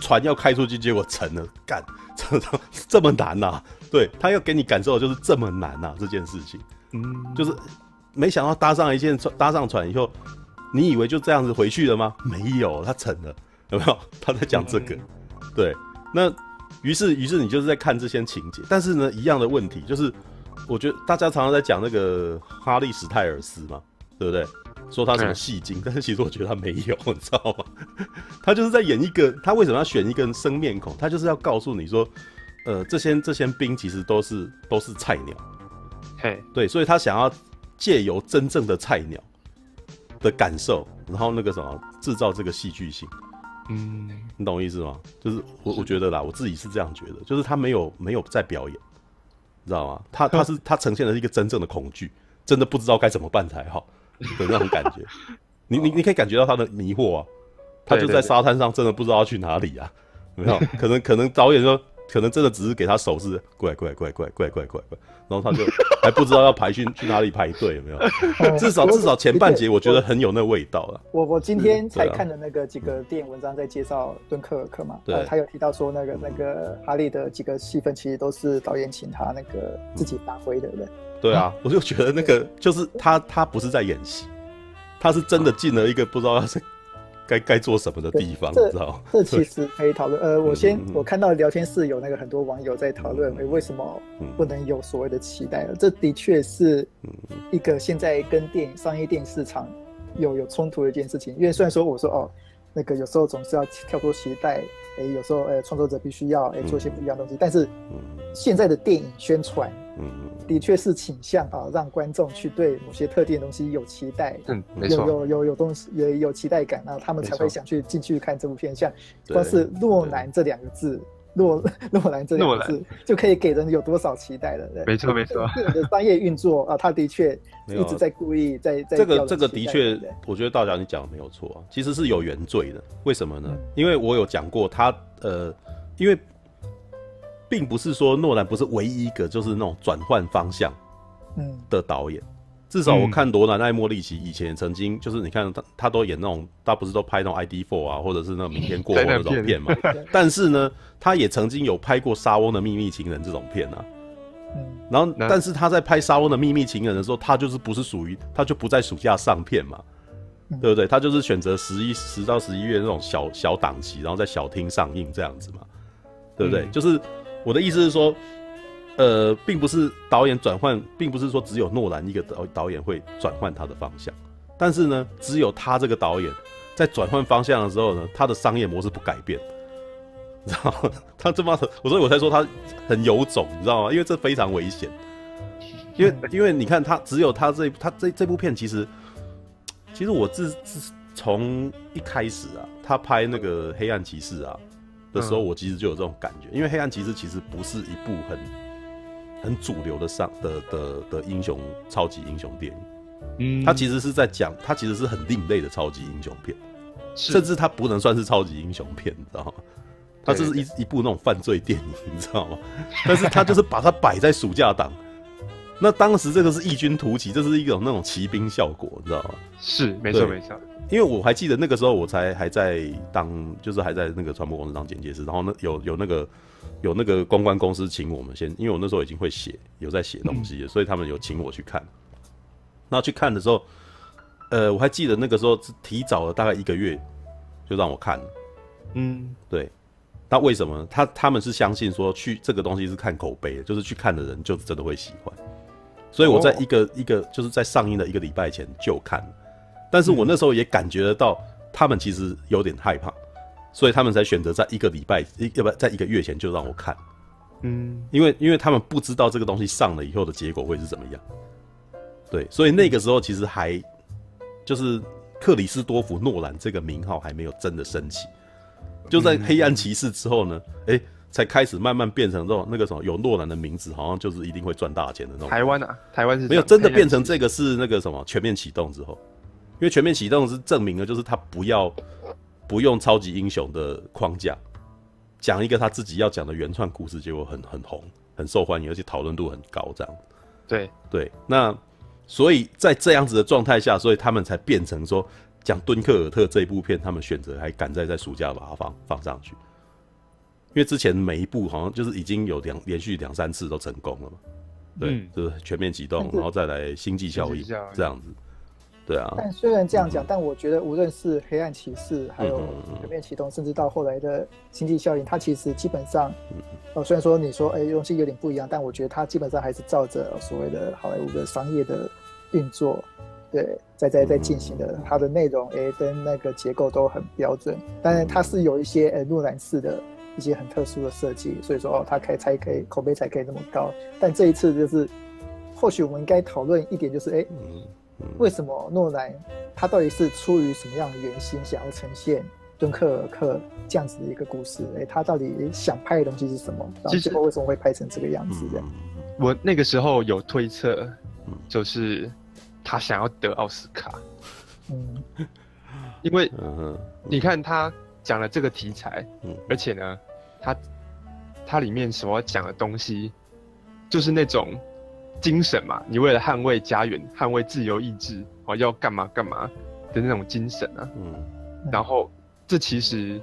船要开出去，结果沉了，干，这这这么难呐、啊？对，他要给你感受的就是这么难呐、啊，这件事情，嗯，就是没想到搭上一件船，搭上船以后，你以为就这样子回去了吗？没有，他沉了，有没有？他在讲这个，对，那于是于是你就是在看这些情节，但是呢，一样的问题就是。我觉得大家常常在讲那个哈利史泰尔斯嘛，对不对？说他什么戏精，*laughs* 但是其实我觉得他没有，你知道吗？*laughs* 他就是在演一个，他为什么要选一个生面孔？他就是要告诉你说，呃，这些这些兵其实都是都是菜鸟，嘿，对，所以他想要借由真正的菜鸟的感受，然后那个什么制造这个戏剧性，嗯，你懂我意思吗？就是我我觉得啦，我自己是这样觉得，就是他没有没有在表演。知道吗？他他是他呈现的是一个真正的恐惧，真的不知道该怎么办才好的那种感觉。你你你可以感觉到他的迷惑啊，他就在沙滩上，真的不知道要去哪里啊。有没有？*laughs* 可能可能导演说。可能真的只是给他手势，过来过来过来过来过来过来过来，然后他就 *laughs* 还不知道要排去去哪里排队，有没有？至少至少前半节我觉得很有那味道了。我我今天才看的那个几个电影文章在介绍敦刻尔克嘛，对、呃，他有提到说那个那个哈利的几个戏份其实都是导演请他那个自己发挥的，对不对？对啊，我就觉得那个就是他他不是在演戏，他是真的进了一个不知道要是。该该做什么的地方，知道这其实可以讨论。呃，*laughs* 我先我看到聊天室有那个很多网友在讨论，为什么不能有所谓的期待了？这的确是一个现在跟电影商业电影市场有有冲突的一件事情。因为虽然说我说哦，那个有时候总是要跳脱期待，哎，有时候哎，创作者必须要哎做一些不一样的东西，但是现在的电影宣传。的确是倾向啊，让观众去对某些特定的东西有期待，嗯，没错，有有有有东西也有期待感，然后他们才会想去进去看这部片。像光是诺兰这两个字，诺 *laughs* 诺兰这两个字就可以给人有多少期待了？没错没错，这个商业运作啊，他的确一直在故意在在这个这个的确，我觉得道长你讲的没有错啊，其实是有原罪的。为什么呢？因为我有讲过他呃，因为。并不是说诺兰不是唯一一个就是那种转换方向的导演，至少我看罗兰·艾莫利奇以前曾经就是你看他他都演那种他不是都拍那种 ID Four 啊，或者是那种明天过后那种片嘛，*laughs* 但是呢，他也曾经有拍过《沙翁的秘密情人》这种片啊，然后但是他在拍《沙翁的秘密情人》的时候，他就是不是属于他就不在暑假上片嘛，对不对？他就是选择十一十到十一月那种小小档期，然后在小厅上映这样子嘛，对不对？就是。我的意思是说，呃，并不是导演转换，并不是说只有诺兰一个导导演会转换他的方向，但是呢，只有他这个导演在转换方向的时候呢，他的商业模式不改变，你知道吗？他这么，我所以我才说他很有种，你知道吗？因为这非常危险，因为因为你看他只有他这他这这部片其实，其实我自自从一开始啊，他拍那个黑暗骑士啊。的时候，我其实就有这种感觉，因为《黑暗骑士》其实不是一部很很主流的上的的的英雄超级英雄电影，嗯，它其实是在讲，它其实是很另类的超级英雄片，甚至它不能算是超级英雄片，你知道吗？它这是一一部那种犯罪电影，你知道吗？*laughs* 但是它就是把它摆在暑假档，那当时这个是异军突起，这是一种那种骑兵效果，你知道吗？是，没错没错。因为我还记得那个时候，我才还在当，就是还在那个传播公司当剪接师，然后那有有那个有那个公关公司请我们先，因为我那时候已经会写，有在写东西，所以他们有请我去看。那去看的时候，呃，我还记得那个时候是提早了大概一个月就让我看。嗯，对。那为什么？他他们是相信说去这个东西是看口碑，就是去看的人就真的会喜欢。所以我在一个一个就是在上映的一个礼拜前就看。但是我那时候也感觉得到，他们其实有点害怕，所以他们才选择在一个礼拜一要不在一个月前就让我看，嗯，因为因为他们不知道这个东西上了以后的结果会是怎么样，对，所以那个时候其实还就是克里斯多夫诺兰这个名号还没有真的升起，就在黑暗骑士之后呢，哎、欸，才开始慢慢变成这种那个什么有诺兰的名字，好像就是一定会赚大钱的那种。台湾啊，台湾是没有真的变成这个是那个什么全面启动之后。因为全面启动是证明了，就是他不要不用超级英雄的框架，讲一个他自己要讲的原创故事，结果很很红，很受欢迎，而且讨论度很高，这样。对对，那所以在这样子的状态下，所以他们才变成说讲敦刻尔特这一部片，他们选择还赶在在暑假把它放放上去，因为之前每一步好像就是已经有两连续两三次都成功了嘛。对，嗯、就是全面启动，然后再来星际效应这样子。对啊，但虽然这样讲，嗯、但我觉得无论是黑暗骑士，还有全面启动，嗯、甚至到后来的星际效应，它其实基本上，嗯、哦，虽然说你说哎东西有点不一样，但我觉得它基本上还是照着所谓的好莱坞的商业的运作，对，在在在进行的，它的内容哎跟那个结构都很标准，但是它是有一些哎诺兰式的一些很特殊的设计，所以说哦，它可以才可以口碑才可以那么高。但这一次就是，或许我们应该讨论一点，就是哎。嗯为什么诺兰他到底是出于什么样的原心，想要呈现敦刻尔克这样子的一个故事？哎，他到底想拍的东西是什么？然后最后为什么会拍成这个样子？这样，我那个时候有推测，就是他想要得奥斯卡。嗯，因为你看他讲了这个题材，而且呢，它它里面所要讲的东西，就是那种。精神嘛，你为了捍卫家园、捍卫自由意志，哦，要干嘛干嘛的那种精神啊。嗯，然后这其实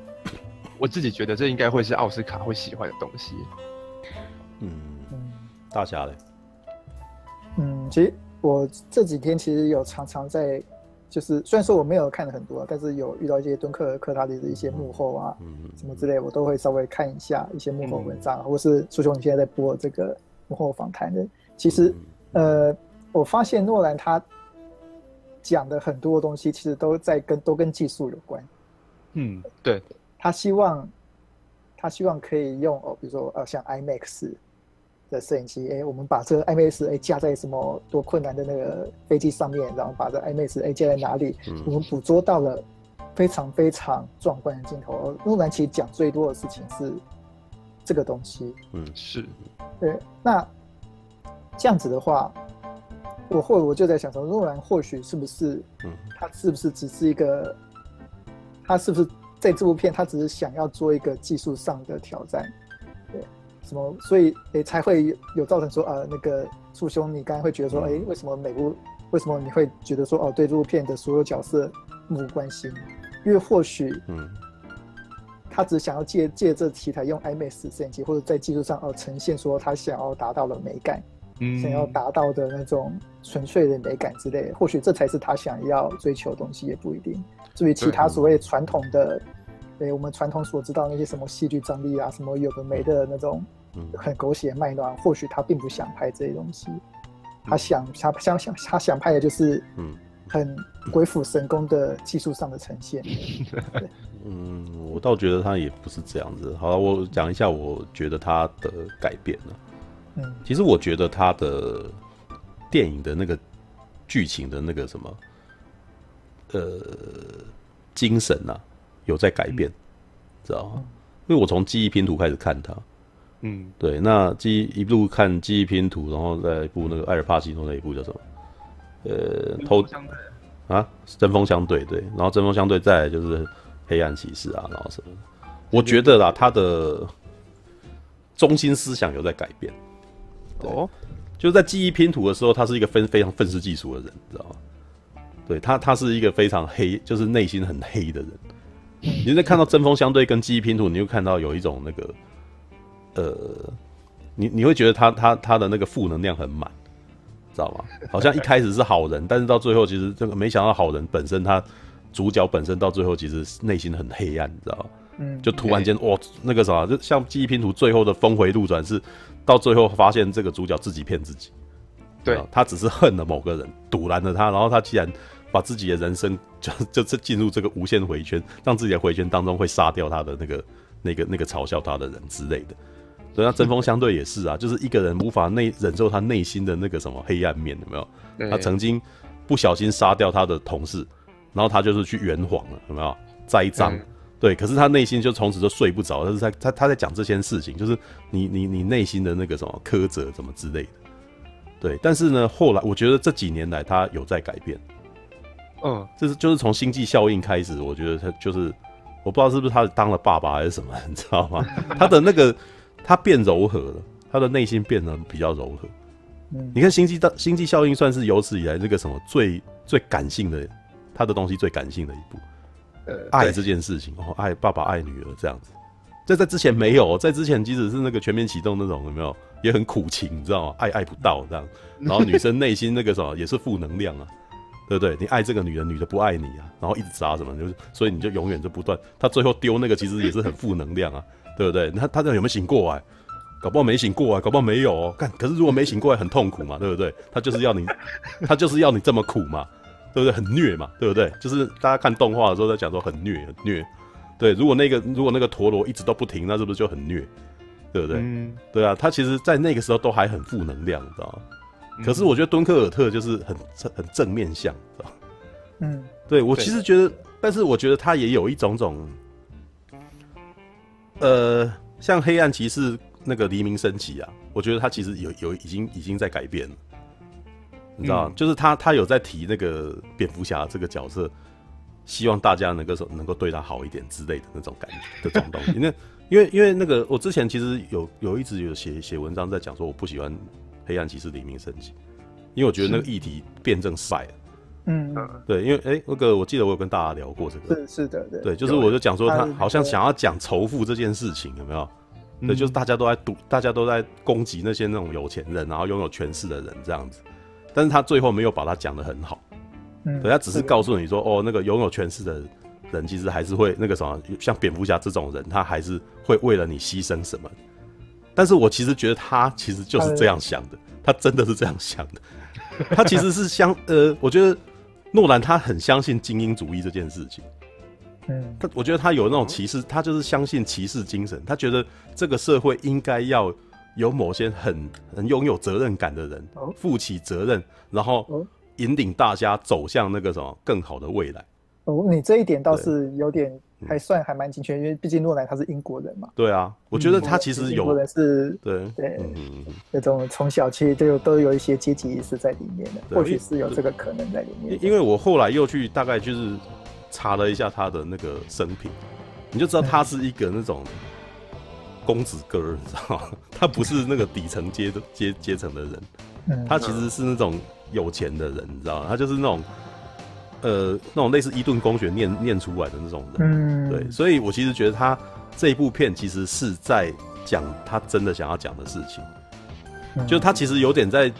我自己觉得这应该会是奥斯卡会喜欢的东西。嗯，大侠嘞？嗯，其实我这几天其实有常常在，就是虽然说我没有看了很多，但是有遇到一些敦刻尔克他的一些幕后啊，嗯，什么之类，我都会稍微看一下一些幕后文章，嗯、或是苏兄你现在在播这个幕后访谈的。其实，呃，我发现诺兰他讲的很多东西，其实都在跟都跟技术有关。嗯，对。他希望，他希望可以用哦，比如说呃，像 IMAX 的摄影机，哎，我们把这个哎架在什么多困难的那个飞机上面，然后把这哎架在哪里，嗯、我们捕捉到了非常非常壮观的镜头。诺兰其实讲最多的事情是这个东西。嗯，是。对，那。这样子的话，我或我就在想说，诺兰或许是不是，嗯他是不是只是一个，他是不是在这部片，他只是想要做一个技术上的挑战，对，什么，所以诶、欸、才会有，造成说，呃，那个素兄，你刚才会觉得说，哎、欸，为什么每部，为什么你会觉得说，哦，对这部片的所有角色漠不关心？因为或许，嗯，他只想要借借这题材用 IMAX 摄影机，或者在技术上哦呈现说他想要达到的美感。想要达到的那种纯粹的美感之类的，或许这才是他想要追求的东西，也不一定。至于其他所谓传统的，对，我们传统所知道那些什么戏剧张力啊，什么有的没的那种很狗血卖暖，或许他并不想拍这些东西。他想，他想想，他想拍的就是，嗯，很鬼斧神工的技术上的呈现。*laughs* 嗯，我倒觉得他也不是这样子。好了，我讲一下，我觉得他的改变了。其实我觉得他的电影的那个剧情的那个什么，呃，精神啊，有在改变，知道吗？因为我从记忆拼图开始看他，嗯，对，那记忆一路看记忆拼图，然后再一部那个艾尔帕西诺那一部叫什么？呃，偷啊，针锋相对，对，然后针锋相对，再来就是黑暗骑士啊，然后什么？我觉得啦，他的中心思想有在改变。哦，就是在记忆拼图的时候，他是一个分非常愤世嫉俗的人，你知道吗？对他，他是一个非常黑，就是内心很黑的人。*laughs* 你在看到针锋相对跟记忆拼图，你就看到有一种那个，呃，你你会觉得他他他的那个负能量很满，知道吗？*laughs* 好像一开始是好人，但是到最后其实这个没想到好人本身他主角本身到最后其实内心很黑暗，你知道吗？嗯，就突然间哇，那个啥，就像记忆拼图最后的峰回路转是。到最后发现这个主角自己骗自己，对，他只是恨了某个人，堵拦了他，然后他既然把自己的人生就 *laughs* 就是进入这个无限回圈，让自己的回圈当中会杀掉他的那个那个那个嘲笑他的人之类的，所以他针锋相对也是啊，就是一个人无法内忍受他内心的那个什么黑暗面，有没有？他曾经不小心杀掉他的同事，然后他就是去圆谎了，有没有？栽赃。对，可是他内心就从此就睡不着，他是在他他在讲这件事情，就是你你你内心的那个什么苛责什么之类的。对，但是呢，后来我觉得这几年来他有在改变。嗯，这是就是从星际效应开始，我觉得他就是我不知道是不是他当了爸爸还是什么，*laughs* 你知道吗？他的那个他变柔和了，他的内心变得比较柔和。嗯，你看星际大星际效应算是有史以来那个什么最最感性的，他的东西最感性的一部。呃，爱这件事情，哦，爱爸爸爱女儿这样子，在在之前没有，在之前即使是那个全面启动那种有没有，也很苦情，你知道吗？爱爱不到这样，然后女生内心那个什么也是负能量啊。对不对？你爱这个女人，女的不爱你啊，然后一直砸什么，就是所以你就永远就不断。他最后丢那个其实也是很负能量啊，对不对？他他这有没有醒过来？搞不好没醒过来，搞不好没有哦。干，可是如果没醒过来，很痛苦嘛，对不对？他就是要你，*laughs* 他就是要你这么苦嘛，对不对？很虐嘛，对不对？就是大家看动画的时候在讲说很虐，很虐。对，如果那个如果那个陀螺一直都不停，那是不是就很虐？对不对？嗯，对啊，他其实在那个时候都还很负能量，你知道吗？可是我觉得敦刻尔特就是很很正面向，是吧？嗯，对我其实觉得，但是我觉得他也有一种种，呃，像黑暗骑士那个黎明升起啊，我觉得他其实有有已经已经在改变了，你知道吗？就是他他有在提那个蝙蝠侠这个角色，希望大家能够说能够对他好一点之类的那种感觉的这种东西。那因为因为那个我之前其实有有一直有写写文章在讲说我不喜欢。黑暗骑士黎明升起，因为我觉得那个议题辩证赛，嗯，对，因为哎、欸，那个我记得我有跟大家聊过这个，是是的，对，对，就是我就讲说他好像想要讲仇富这件事情，有没有？对，就是大家都在赌，大家都在攻击那些那种有钱人，然后拥有权势的人这样子，但是他最后没有把他讲得很好，嗯，对，他只是告诉你说，哦，那个拥有权势的人其实还是会那个什么，像蝙蝠侠这种人，他还是会为了你牺牲什么。但是我其实觉得他其实就是这样想的，他真的是这样想的，他其实是相呃，我觉得诺兰他很相信精英主义这件事情，嗯，他我觉得他有那种骑士，他就是相信骑士精神，他觉得这个社会应该要有某些很很拥有责任感的人负起责任，然后引领大家走向那个什么更好的未来。哦，你这一点倒是有点。还算还蛮精确，因为毕竟诺兰他是英国人嘛。对啊，我觉得他其实有。英国人是，对对，嗯、那种从小其实都有都有一些阶级意识在里面的，或许是有这个可能在里面。因为我后来又去大概就是查了一下他的那个生平，你就知道他是一个那种公子哥，你知道吗？*laughs* 他不是那个底层阶的阶阶层的人，他其实是那种有钱的人，你知道吗？他就是那种。呃，那种类似伊顿公学念念出来的那种人，嗯，对，所以我其实觉得他这一部片其实是在讲他真的想要讲的事情，嗯、就他其实有点在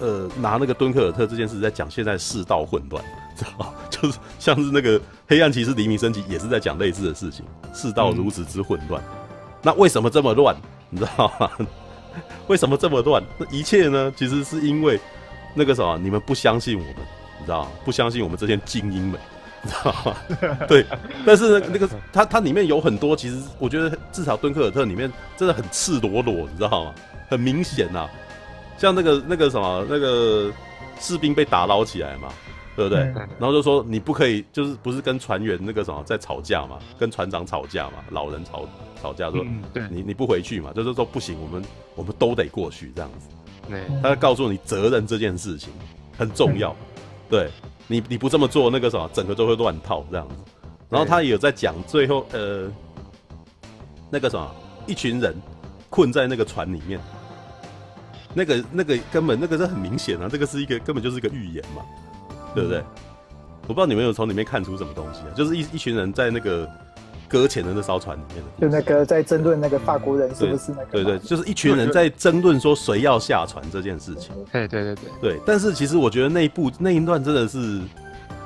呃拿那个敦刻尔特这件事在讲现在世道混乱，知道吗？*laughs* 就是像是那个黑暗骑士黎明升起也是在讲类似的事情，世道如此之混乱，嗯、那为什么这么乱？你知道吗？*laughs* 为什么这么乱？那一切呢？其实是因为那个什么，你们不相信我们。你知道不相信我们这些精英们，*laughs* 你知道吗？对，但是那个它它里面有很多，其实我觉得至少敦刻尔特里面真的很赤裸裸，你知道吗？很明显呐，像那个那个什么那个士兵被打捞起来嘛，对不对？然后就说你不可以，就是不是跟船员那个什么在吵架嘛，跟船长吵架嘛，老人吵吵架说，对你你不回去嘛，就是说不行，我们我们都得过去这样子。他告诉你责任这件事情很重要。对你，你不这么做，那个什么，整个都会乱套这样子。然后他也有在讲最后，呃，那个什么，一群人困在那个船里面，那个那个根本那个是很明显啊，这个是一个根本就是一个预言嘛，对不对？嗯、我不知道你们有从里面看出什么东西啊？就是一一群人在那个。搁浅的那艘船里面的，就那个在争论那个法国人是不是那个？对对，就是一群人在争论说谁要下船这件事情。对对对对对，但是其实我觉得那一部那一段真的是，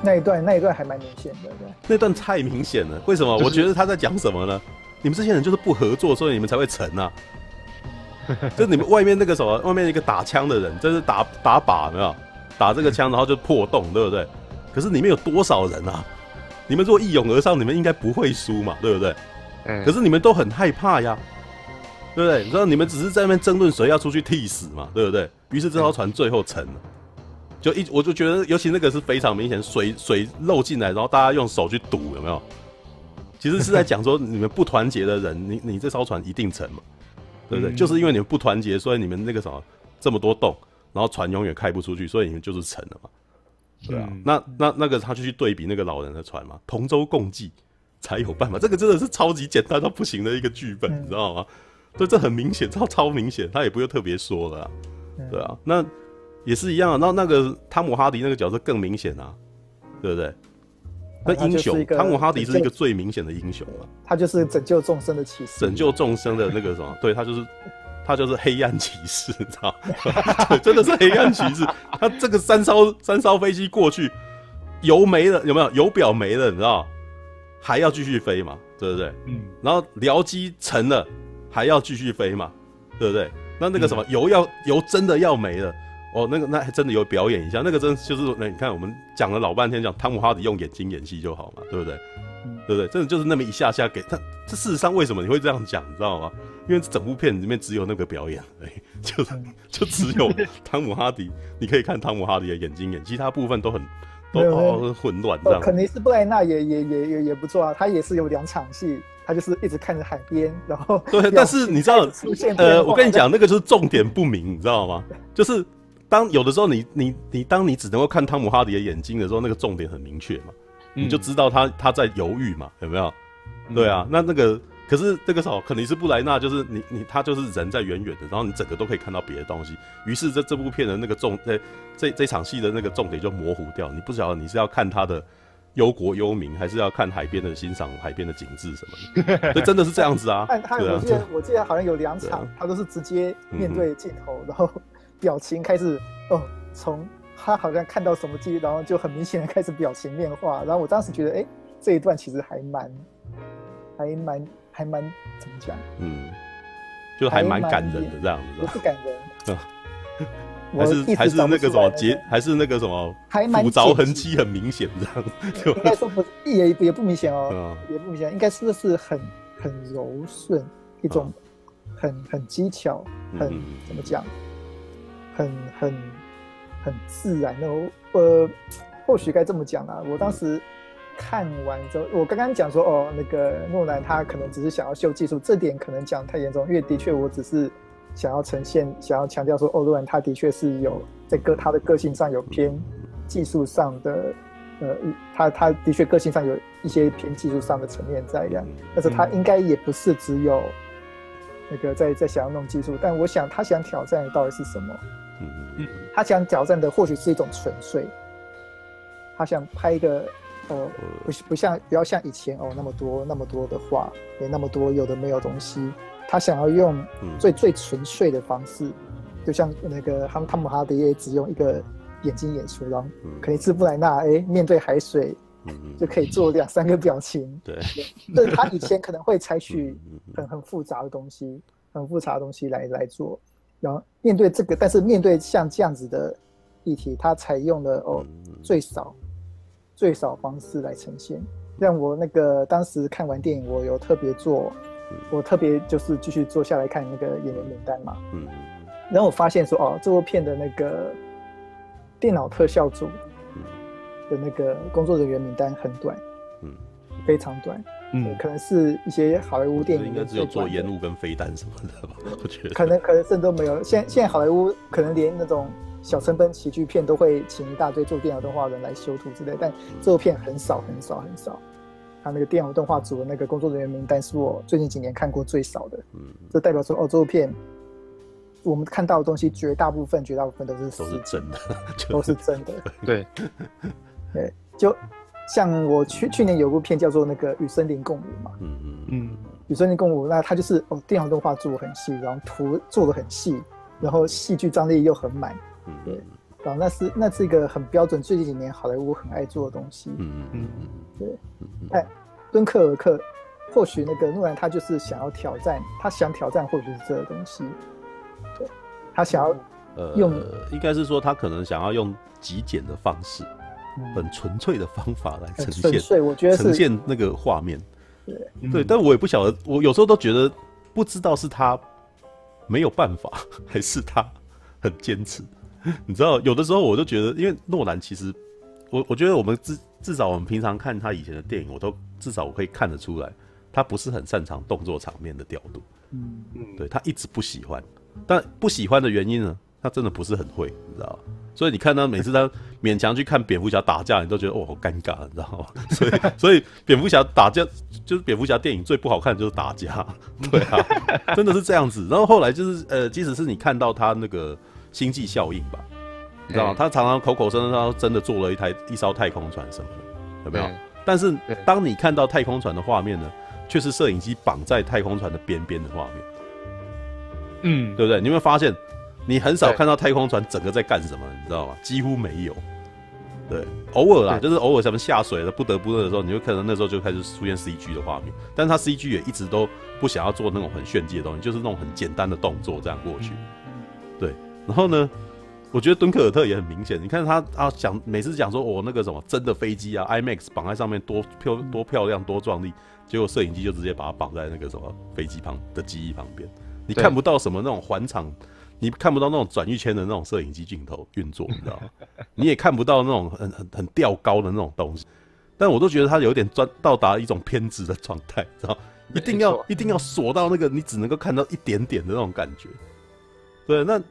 那一段那一段还蛮明显的，对。那段太明显了，为什么？我觉得他在讲什么呢？你们这些人就是不合作，所以你们才会沉啊。就你们外面那个什么，外面一个打枪的人，就是打打靶，没有打这个枪，然后就破洞，对不对？可是里面有多少人啊？你们如果一拥而上，你们应该不会输嘛，对不对？嗯。可是你们都很害怕呀，对不对？你知道你们只是在那边争论谁要出去替死嘛，对不对？于是这艘船最后沉了，就一我就觉得，尤其那个是非常明显，水水漏进来，然后大家用手去堵，有没有？其实是在讲说，你们不团结的人，你你这艘船一定沉嘛，对不对？就是因为你们不团结，所以你们那个什么这么多洞，然后船永远开不出去，所以你们就是沉了嘛。对啊，那那那个他就去对比那个老人的船嘛，同舟共济，才有办法。这个真的是超级简单到不行的一个剧本，嗯、你知道吗？对，这很明显，超超明显，他也不用特别说了，嗯、对啊，那也是一样。啊那那个汤姆哈迪那个角色更明显啊，对不对？那英雄汤姆哈迪是一个最明显的英雄了，他就是拯救众生的骑士，拯救众生的那个什么？对，他就是他就是黑暗骑士，你知道吗？*laughs* 真的是黑暗骑士。他这个三艘三艘飞机过去，油没了，有没有？油表没了，你知道？还要继续飞嘛？对不对？嗯。然后僚机沉了，还要继续飞嘛？对不对？那那个什么、嗯、油要油真的要没了。哦，那个那还真的有表演一下，那个真就是那你看我们讲了老半天，讲汤姆哈迪用眼睛演戏就好嘛，对不对？嗯、对不对？真的就是那么一下下给他。这事实上为什么你会这样讲，你知道吗？因为整部片里面只有那个表演，*laughs* 哎，就 *laughs* 就只有汤姆哈迪，你可以看汤姆哈迪的眼睛演，其他部分都很都哦混乱这样。肯尼斯布莱纳也也也也也不错啊，他也是有两场戏，他就是一直看着海边，然后对，但是你知道，呃，我跟你讲，那个就是重点不明，你知道吗？就是。当有的时候你，你你你，当你只能够看汤姆哈迪的眼睛的时候，那个重点很明确嘛，嗯、你就知道他他在犹豫嘛，有没有？嗯、对啊，那那个可是这个时候肯尼斯布莱纳就是你你他就是人在远远的，然后你整个都可以看到别的东西，于是这这部片的那个重这这这场戏的那个重点就模糊掉，你不晓得你是要看他的忧国忧民，还是要看海边的欣赏海边的景致什么的，*laughs* 所以真的是这样子啊。我记得我记得好像有两场，啊、他都是直接面对镜头，嗯、然后。表情开始哦，从他好像看到什么机，然后就很明显的开始表情变化。然后我当时觉得，哎、欸，这一段其实还蛮，还蛮，还蛮怎么讲？嗯，就还蛮感人的这样子，不是感人，*laughs* 还是还是那个什么结，还是那个什么，还蛮，斧凿痕迹很明显这样。应该说不也也不明显哦，嗯、也不明显，应该是是很很柔顺，一种很很技巧，很、嗯、怎么讲？很很很自然的，呃，或许该这么讲啊。我当时看完之后，我刚刚讲说，哦，那个诺兰他可能只是想要秀技术，这点可能讲太严重，因为的确我只是想要呈现，想要强调说，哦，诺兰他的确是有在个他的个性上有偏技术上的，呃，他他的确个性上有一些偏技术上的层面在这样，但是他应该也不是只有那个在在想要弄技术，但我想他想挑战的到底是什么？嗯，他想挑战的或许是一种纯粹，他想拍一个，呃，不不像不要像以前哦那么多那么多的话，也那么多有的没有东西，他想要用最、嗯、最纯粹的方式，就像那个汤汤姆哈迪也只用一个眼睛演出，然后肯尼斯布莱纳哎面对海水，就可以做两三个表情，对，*laughs* 对他以前可能会采取很很复杂的东西，很复杂的东西来来做。然后面对这个，但是面对像这样子的议题，他采用了哦最少最少方式来呈现。让我那个当时看完电影，我有特别做，我特别就是继续坐下来看那个演员名单嘛。嗯。然后我发现说哦，这部片的那个电脑特效组的那个工作人员名单很短，嗯，非常短。嗯，可能是一些好莱坞电影，应该只有做烟雾跟飞弹什么的吧？我觉得可能可能甚至都没有。现现在好莱坞可能连那种小成本喜剧片都会请一大堆做电脑动画人来修图之类，但这部片很少很少很少。他那个电脑动画组的那个工作人员名单是我最近几年看过最少的。嗯，这代表说哦，这部片我们看到的东西绝大部分绝大部分都是都是真的，都是真的。*laughs* *laughs* 对对，就。像我去去年有部片叫做那个与森林共舞嘛，嗯嗯嗯，与森林共舞，那它就是哦，电脑动画做的很细，然后图做的很细，然后戏剧张力又很满，嗯对，然后那是那是一个很标准，最近几年好莱坞很爱做的东西，嗯嗯嗯嗯，对，哎，敦刻尔克，或许那个诺兰他就是想要挑战，他想挑战或许是这个东西，对，他想要用，呃，应该是说他可能想要用极简的方式。很纯粹的方法来呈现，我觉得呈现那个画面，对。对，但我也不晓得，我有时候都觉得不知道是他没有办法，还是他很坚持。*laughs* 你知道，有的时候我就觉得，因为诺兰其实，我我觉得我们至至少我们平常看他以前的电影，我都至少我可以看得出来，他不是很擅长动作场面的调度。嗯嗯，对他一直不喜欢，但不喜欢的原因呢，他真的不是很会，你知道吗？所以你看他每次他勉强去看蝙蝠侠打架，你都觉得哦好尴尬，你知道吗？*laughs* 所以所以蝙蝠侠打架就是蝙蝠侠电影最不好看的就是打架，*laughs* 对啊，真的是这样子。然后后来就是呃，即使是你看到他那个星际效应吧，你知道吗？他常常口口声声说真的做了一台一艘太空船什么的，有没有？但是当你看到太空船的画面呢，却是摄影机绑在太空船的边边的画面，嗯，对不对？你有没有发现？你很少看到太空船整个在干什么，你知道吗？几乎没有。对，偶尔啊，就是偶尔什么下水了不得不的时候，你会可能那时候就开始出现 CG 的画面。但是他 CG 也一直都不想要做那种很炫技的东西，就是那种很简单的动作这样过去。对，然后呢，我觉得敦刻尔特也很明显。你看他啊，讲每次讲说我、哦、那个什么真的飞机啊，IMAX 绑在上面多漂多漂亮多壮丽，结果摄影机就直接把它绑在那个什么飞机旁的机翼旁边，你看不到什么那种环场。你看不到那种转一圈的那种摄影机镜头运作，你知道吗？*laughs* 你也看不到那种很很很吊高的那种东西，但我都觉得它有点专到达一种偏执的状态，知道？一定要一定要锁到那个你只能够看到一点点的那种感觉。对，那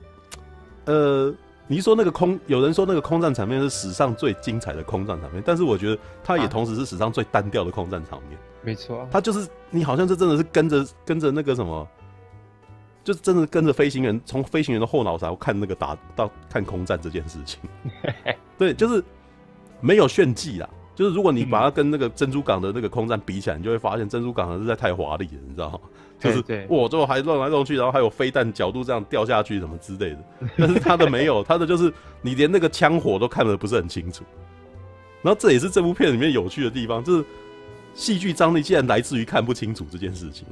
呃，你说那个空，有人说那个空战场面是史上最精彩的空战场面，但是我觉得它也同时是史上最单调的空战场面。没错，它就是你好像是真的是跟着跟着那个什么。就是真的跟着飞行员，从飞行员的后脑勺看那个打到看空战这件事情，*laughs* 对，就是没有炫技啦。就是如果你把它跟那个珍珠港的那个空战比起来，你就会发现珍珠港实在太华丽了，你知道吗？就是我，最后还弄来弄去，然后还有飞弹角度这样掉下去什么之类的。但是他的没有，他的就是你连那个枪火都看得不是很清楚。然后这也是这部片里面有趣的地方，就是戏剧张力竟然来自于看不清楚这件事情。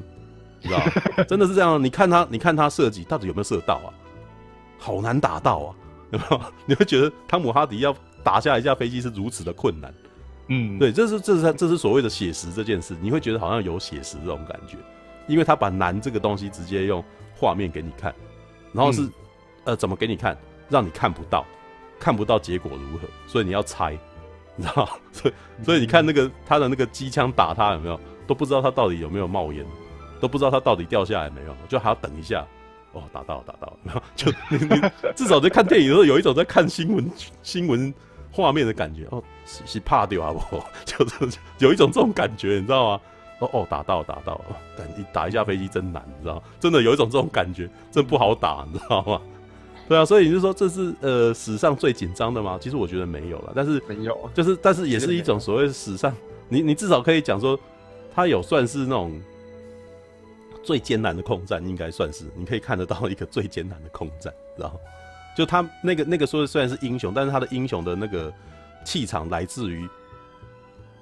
你知道，*laughs* 真的是这样。你看他，你看他设计到底有没有射到啊？好难打到啊，有没有？*laughs* 你会觉得汤姆哈迪要打下一架飞机是如此的困难。嗯，对，这是这是这是所谓的写实这件事，你会觉得好像有写实这种感觉，因为他把难这个东西直接用画面给你看，然后是、嗯、呃怎么给你看，让你看不到，看不到结果如何，所以你要猜，你知道？*laughs* 所以所以你看那个他的那个机枪打他有没有，都不知道他到底有没有冒烟。都不知道他到底掉下来没有，就还要等一下。哦，打到了，打到了，然 *laughs* 后就你你至少在看电影的时候有一种在看新闻新闻画面的感觉。哦，是是怕掉啊不？*laughs* 就是有一种这种感觉，你知道吗？哦哦，打到打到了，但你 *laughs* 打一架飞机真难，你知道？真的有一种这种感觉，真不好打，*laughs* 你知道吗？对啊，所以你就说这是呃史上最紧张的吗？其实我觉得没有了，但是没有，就是但是也是一种所谓史上，你你至少可以讲说，他有算是那种。最艰难的空战应该算是，你可以看得到一个最艰难的空战，然后就他那个那个说的虽然是英雄，但是他的英雄的那个气场来自于，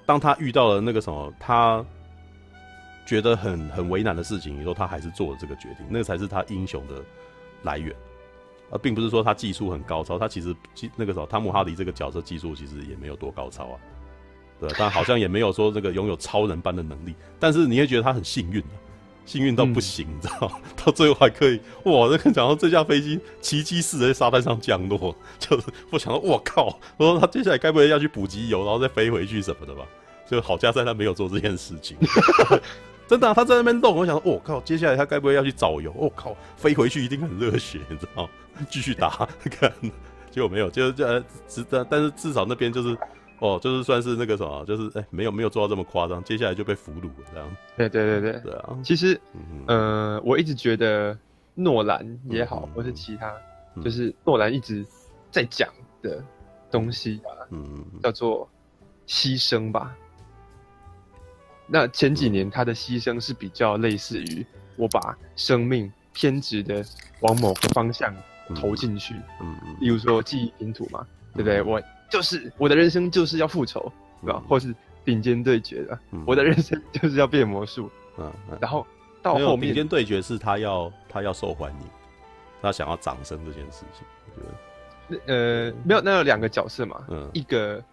当他遇到了那个什么，他觉得很很为难的事情以后，他还是做了这个决定，那才是他英雄的来源，而并不是说他技术很高超，他其实那个时候汤姆哈迪这个角色技术其实也没有多高超啊，对，但好像也没有说这个拥有超人般的能力，但是你会觉得他很幸运啊幸运到不行，你知道？到最后还可以哇！这个讲到这架飞机奇迹似的在沙滩上降落，*laughs* 就是我想说，我靠！我说他接下来该不会要去补给油，然后再飞回去什么的吧？就好加在他没有做这件事情，真的、啊，他在那边动。我想说，我靠！接下来他该不会要去找油？我靠！飞回去一定很热血，你知道？*laughs* 继续打，看，结果没有，就是这，只但但是至少那边就是。哦，就是算是那个什么，就是哎、欸，没有没有做到这么夸张，接下来就被俘虏了这样。对对对对，对啊。其实，嗯、呃，我一直觉得诺兰也好，嗯、或是其他，嗯、就是诺兰一直在讲的东西啊，嗯，叫做牺牲吧。那前几年他的牺牲是比较类似于我把生命偏执的往某个方向投进去，嗯嗯，例如说记忆拼图嘛，对不对？我。就是我的人生就是要复仇，对吧？或是顶尖对决的，我的人生就是要变魔术，嗯，然后到后面顶尖对决是他要他要受欢迎，他想要掌声这件事情，我觉得，呃，没有，那有两个角色嘛，嗯，一个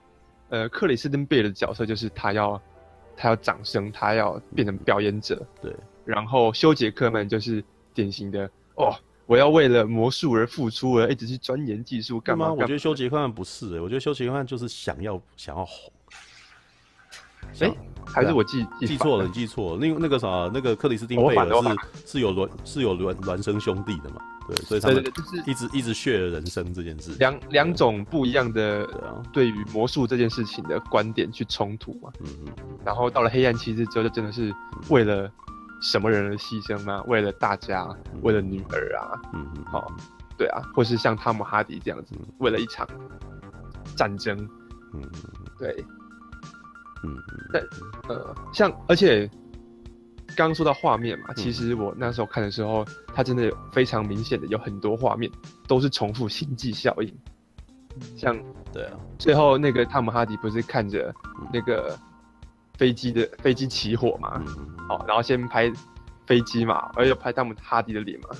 呃克里斯汀贝尔的角色就是他要他要掌声，他要变成表演者，对，然后修杰克曼就是典型的哦。我要为了魔术而付出，我要一直去钻研技术，干嘛，嘛？我觉得修杰克曼不是、欸，我觉得修杰克曼就是想要想要红，哎、欸，还是我记记错了？你记错了。那那个啥，那个克里斯汀贝尔是是有孪是有孪孪生兄弟的嘛？对，所以他们就是一直一直 share 人生这件事，两两种不一样的对于魔术这件事情的观点去冲突嘛。嗯嗯。然后到了黑暗骑士之后，就真的是为了什么人而牺牲吗？为了大家，为了女儿啊。嗯嗯。好，对啊，或是像汤姆哈迪这样子，为了一场战争。嗯嗯。对。嗯。但呃，像而且。刚刚说到画面嘛，其实我那时候看的时候，它真的有非常明显的有很多画面都是重复星际效应，像对啊，最后那个汤姆哈迪不是看着那个飞机的飞机起火嘛，好，然后先拍飞机嘛，而且拍汤姆哈迪的脸嘛，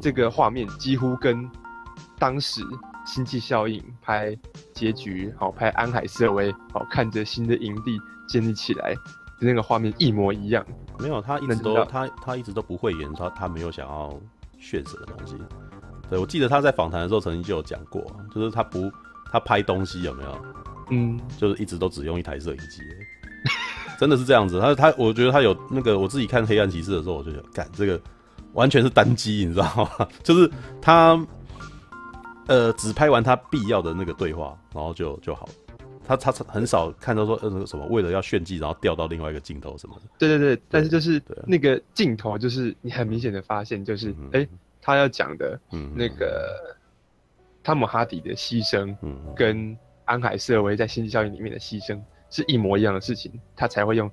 这个画面几乎跟当时星际效应拍结局，好拍安海瑟薇，好看着新的营地建立起来。那个画面一模一样，没有，他一直都他他一直都不会演，他他没有想要炫什么东西。对，我记得他在访谈的时候曾经就有讲过，就是他不他拍东西有没有？嗯，就是一直都只用一台摄影机，真的是这样子。他他我觉得他有那个我自己看《黑暗骑士》的时候，我就觉得干这个完全是单机，你知道吗？*laughs* 就是他呃只拍完他必要的那个对话，然后就就好了。他他很少看到说呃那个什么为了要炫技，然后调到另外一个镜头什么的。对对对，但是就是那个镜头，就是你很明显的发现，就是哎、欸，他要讲的那个汤姆哈迪的牺牲，跟安海瑟薇在星际效应里面的牺牲是一模一样的事情，他才会用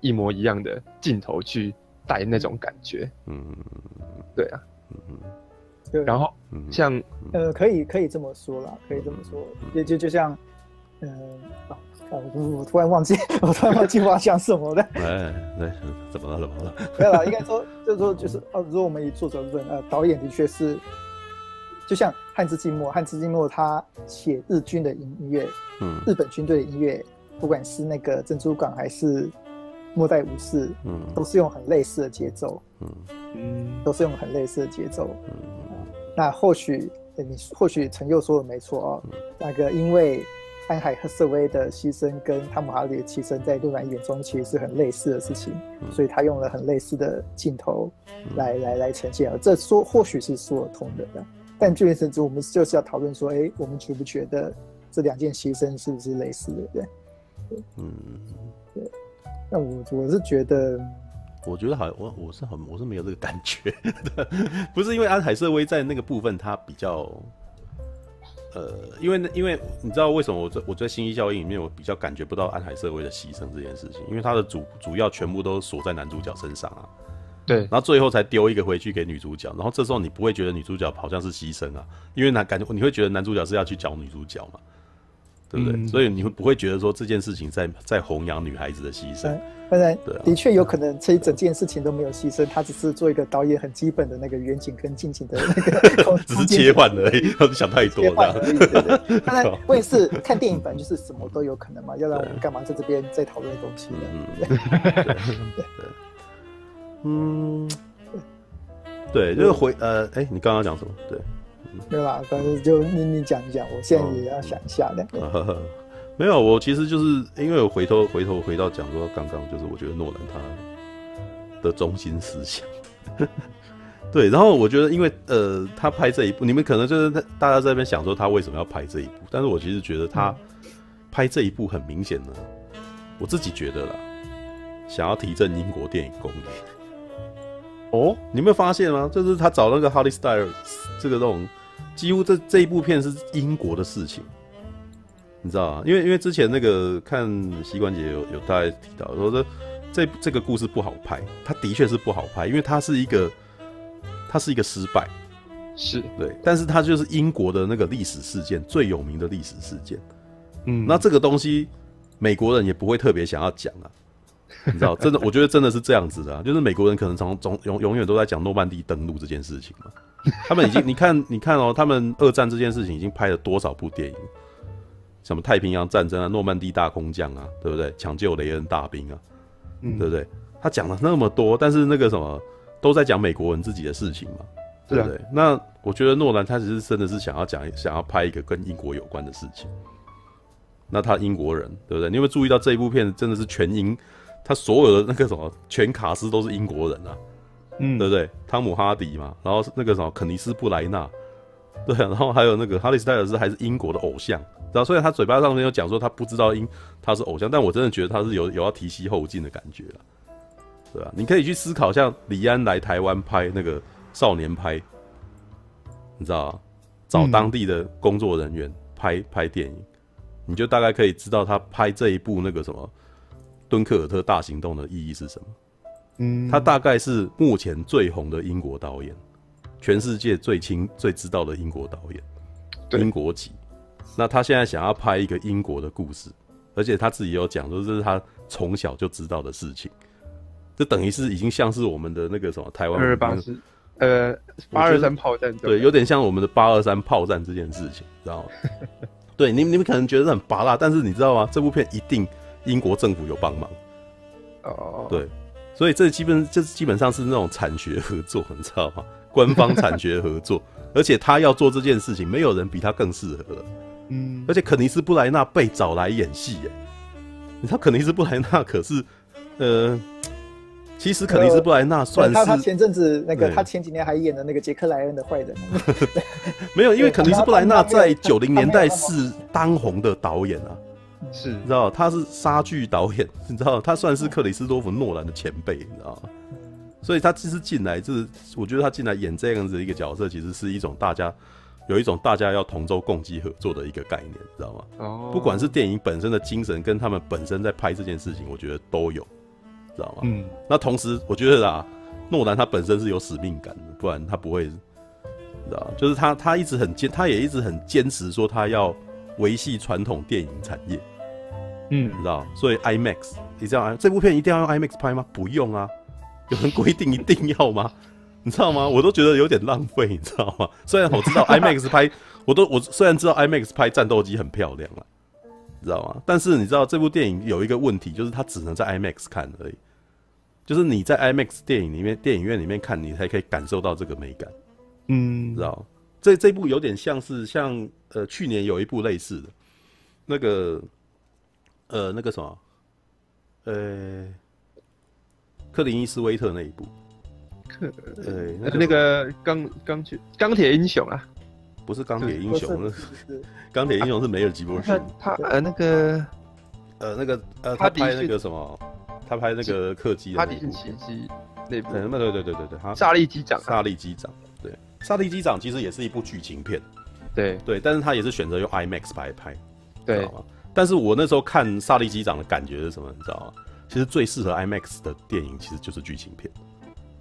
一模一样的镜头去带那种感觉。嗯，对啊。嗯，然后像呃，可以可以这么说啦，可以这么说，也就就像。嗯，哦，我我突然忘记，我突然忘记我要讲什么了。*laughs* 哎，对，怎么了？怎么了？*laughs* 没有了，应该说，就是说，就是哦，如果我们以作者论，呃，导演的确是，就像汉字寂寞，汉字寂寞他写日军的音乐，嗯，日本军队的音乐，不管是那个珍珠港还是末代武士，嗯，都是用很类似的节奏，嗯嗯，都是用很类似的节奏，嗯，那或许你或许陈佑说的没错哦，那个因为。安海瑟薇的牺牲跟汤姆哈迪的牺牲，在路兰眼中其实是很类似的事情，嗯、所以他用了很类似的镜头来、嗯、来来呈现啊。这说或许是说得通的，但就连甚至我们就是要讨论说，哎、欸，我们觉不觉得这两件牺牲是不是类似的？对，嗯，对。那我我是觉得，我觉得好像，我我是很我是没有这个感觉的，*laughs* 不是因为安海瑟薇在那个部分他比较。呃，因为因为你知道为什么我在我在新一效应里面我比较感觉不到安海社会的牺牲这件事情，因为他的主主要全部都锁在男主角身上啊，对，然后最后才丢一个回去给女主角，然后这时候你不会觉得女主角好像是牺牲啊，因为男感觉你会觉得男主角是要去找女主角嘛。对不对？嗯、所以你会不会觉得说这件事情在在弘扬女孩子的牺牲？当然，对、啊，的确有可能这一整件事情都没有牺牲，他只是做一个导演很基本的那个远景跟近景的那个 *laughs* *laughs* 只是切换而已，他是想太多这样。对对对。*laughs* 当然，我也是看电影版，就是什么都有可能嘛，要不然我们干嘛在这边在讨论东西呢？嗯，对，就是回呃，哎、欸，你刚刚讲什么？对。对吧？但是就你你讲一讲，我现在也要想一下的。嗯、*laughs* 没有，我其实就是因为我回头回头回到讲说，刚刚就是我觉得诺兰他的中心思想，*laughs* 对。然后我觉得，因为呃，他拍这一部，你们可能就是大家在那边想说他为什么要拍这一部，但是我其实觉得他拍这一部很明显呢，我自己觉得啦，想要提振英国电影工业。哦，你有没有发现吗？就是他找那个 Holly Style 这个这种。几乎这这一部片是英国的事情，你知道吗？因为因为之前那个看膝关节有有大概提到说这这这个故事不好拍，它的确是不好拍，因为它是一个它是一个失败，是。对，但是它就是英国的那个历史事件最有名的历史事件，嗯，那这个东西美国人也不会特别想要讲啊，*laughs* 你知道，真的，我觉得真的是这样子的啊，就是美国人可能从从永永远都在讲诺曼底登陆这件事情嘛。他们已经，你看，你看哦，他们二战这件事情已经拍了多少部电影？什么太平洋战争啊，诺曼底大空降啊，对不对？抢救雷恩大兵啊，嗯、对不对？他讲了那么多，但是那个什么都在讲美国人自己的事情嘛，对不对？啊、那我觉得诺兰他其实真的是想要讲，想要拍一个跟英国有关的事情，那他英国人，对不对？你有没有注意到这一部片真的是全英，他所有的那个什么全卡司都是英国人啊，嗯，对不对？汤姆哈迪嘛，然后那个什么肯尼斯布莱纳，*laughs* 对啊，然后还有那个哈里斯泰尔斯还是英国的偶像，然后虽然他嘴巴上面有讲说他不知道英他是偶像，但我真的觉得他是有有要提携后进的感觉了，对吧？你可以去思考，像李安来台湾拍那个少年拍，你知道找当地的工作人员拍、嗯、拍电影。你就大概可以知道他拍这一部那个什么《敦刻尔特大行动》的意义是什么。嗯，他大概是目前最红的英国导演，全世界最亲最知道的英国导演，英国籍。那他现在想要拍一个英国的故事，而且他自己有讲说这是他从小就知道的事情，这等于是已经像是我们的那个什么台湾二八四呃八二三炮战，对，有点像我们的八二三炮战这件事情，知道吗？*laughs* 对，你你们可能觉得很拔辣，但是你知道吗？这部片一定英国政府有帮忙。哦，oh. 对，所以这基本这基本上是那种产学合作，你知道吗？*laughs* 官方产学合作，而且他要做这件事情，没有人比他更适合了。嗯，而且肯尼斯布莱纳被找来演戏，耶，你知道肯尼斯布莱纳可是，呃。其实肯尼斯布莱纳算是他，他前阵子那个，他前几年还演的那个杰克莱恩的坏人。*laughs* 没有，因为肯尼斯布莱纳在九零年代是当红的导演啊，是，你知道他是莎剧导演，*laughs* 你知道他算是克里斯多弗诺兰的前辈，你知道吗？所以他其实进来就是，我觉得他进来演这样子的一个角色，其实是一种大家有一种大家要同舟共济合作的一个概念，知道吗？哦，不管是电影本身的精神，跟他们本身在拍这件事情，我觉得都有。知道吗？嗯，那同时我觉得啦，诺兰他本身是有使命感的，不然他不会，知道就是他他一直很坚，他也一直很坚持说他要维系传统电影产业，嗯，知道所以 IMAX，你知道吗？这部片一定要用 IMAX 拍吗？不用啊，有人规定一定要吗？*laughs* 你知道吗？我都觉得有点浪费，你知道吗？虽然我知道 *laughs* IMAX 拍，我都我虽然知道 IMAX 拍战斗机很漂亮啊，知道吗？但是你知道这部电影有一个问题，就是它只能在 IMAX 看而已。就是你在 IMAX 电影里面，电影院里面看，你才可以感受到这个美感，嗯，知道？这这部有点像是像呃去年有一部类似的，那个呃那个什么，呃克林伊斯威特那一部，克呃那个钢钢铁钢铁英雄啊，不是钢铁英雄，那钢铁英雄是梅尔吉波逊，他呃那个呃那个呃他拍那个什么。他拍那个客机的，他底是奇迹那部，对对对对对对，他萨利机长，萨利机长，对，萨利机长其实也是一部剧情片，对对，但是他也是选择用 IMAX 拍拍，对吗？但是我那时候看萨利机长的感觉是什么？你知道吗？其实最适合 IMAX 的电影其实就是剧情片，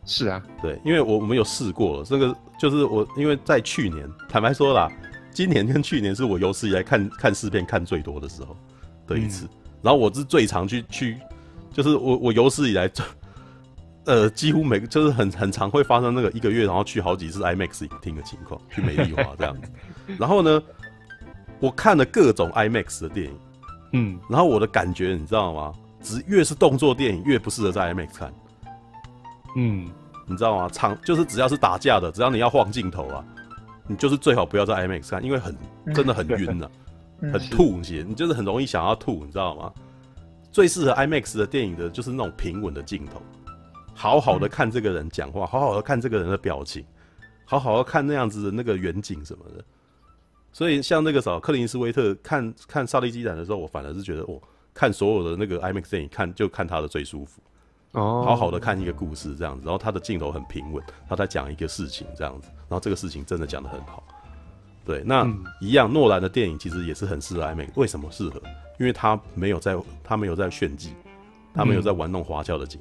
是啊，对，因为我我们有试过了，这个就是我因为在去年，坦白说啦，今年跟去年是我有史以来看看试片看最多的时候的一次，嗯、然后我是最常去去。就是我我有史以来，*laughs* 呃，几乎每个就是很很常会发生那个一个月，然后去好几次 IMAX 影厅的情况，去美丽华这样子。*laughs* 然后呢，我看了各种 IMAX 的电影，嗯，然后我的感觉你知道吗？只越是动作电影越不适合在 IMAX 看，嗯，你知道吗？场就是只要是打架的，只要你要晃镜头啊，你就是最好不要在 IMAX 看，因为很真的很晕啊，*laughs* 很吐血，你就是很容易想要吐，你知道吗？最适合 IMAX 的电影的就是那种平稳的镜头，好好的看这个人讲话，好好的看这个人的表情，好好的看那样子的那个远景什么的。所以像那个时候，克林斯威特看看《萨利机长》的时候，我反而是觉得，我看所有的那个 IMAX 电影，看就看他的最舒服。哦，好好的看一个故事这样子，然后他的镜头很平稳，他在讲一个事情这样子，然后这个事情真的讲得很好。对，那、嗯、一样，诺兰的电影其实也是很适合 IMAX。为什么适合？因为他没有在，他没有在炫技，他没有在玩弄花俏的景，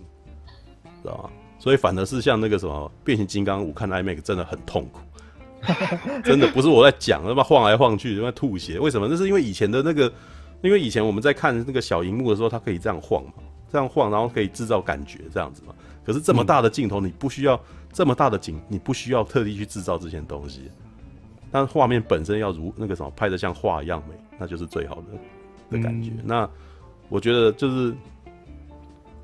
嗯、知道吗？所以反而是像那个什么变形金刚，我看 IMAX 真的很痛苦，*laughs* 真的不是我在讲，他妈晃来晃去，他妈吐血。为什么？那是因为以前的那个，因为以前我们在看那个小荧幕的时候，它可以这样晃嘛，这样晃，然后可以制造感觉这样子嘛。可是这么大的镜头，你不需要、嗯、这么大的景，你不需要特地去制造这些东西。但画面本身要如那个什么拍的像画一样美，那就是最好的的感觉。嗯、那我觉得就是，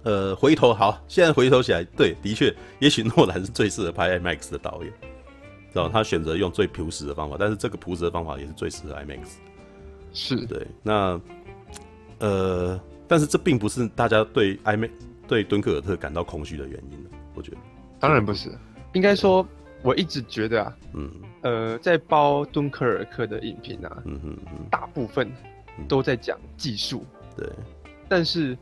呃，回头好，现在回头起来，对，的确，也许诺兰是最适合拍 IMAX 的导演，知道他选择用最朴实的方法，但是这个朴实的方法也是最适合 IMAX。是对。那呃，但是这并不是大家对艾妹对敦刻尔特感到空虚的原因，我觉得。当然不是，应该说我一直觉得啊，嗯，呃，在包敦刻尔克的影评啊，嗯哼嗯，大部分都在讲技术，对，但是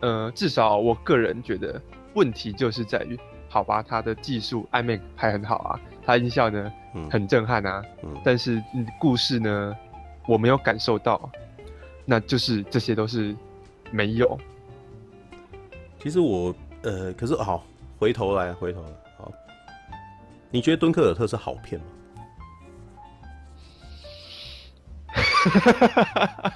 呃，至少我个人觉得问题就是在于，好吧，他的技术 IMAX 还很好啊，他音效呢很震撼啊，但是故事呢我没有感受到，那就是这些都是没有。其实我呃，可是好。回头来，回头来，好。你觉得敦刻尔特是好片吗？*laughs*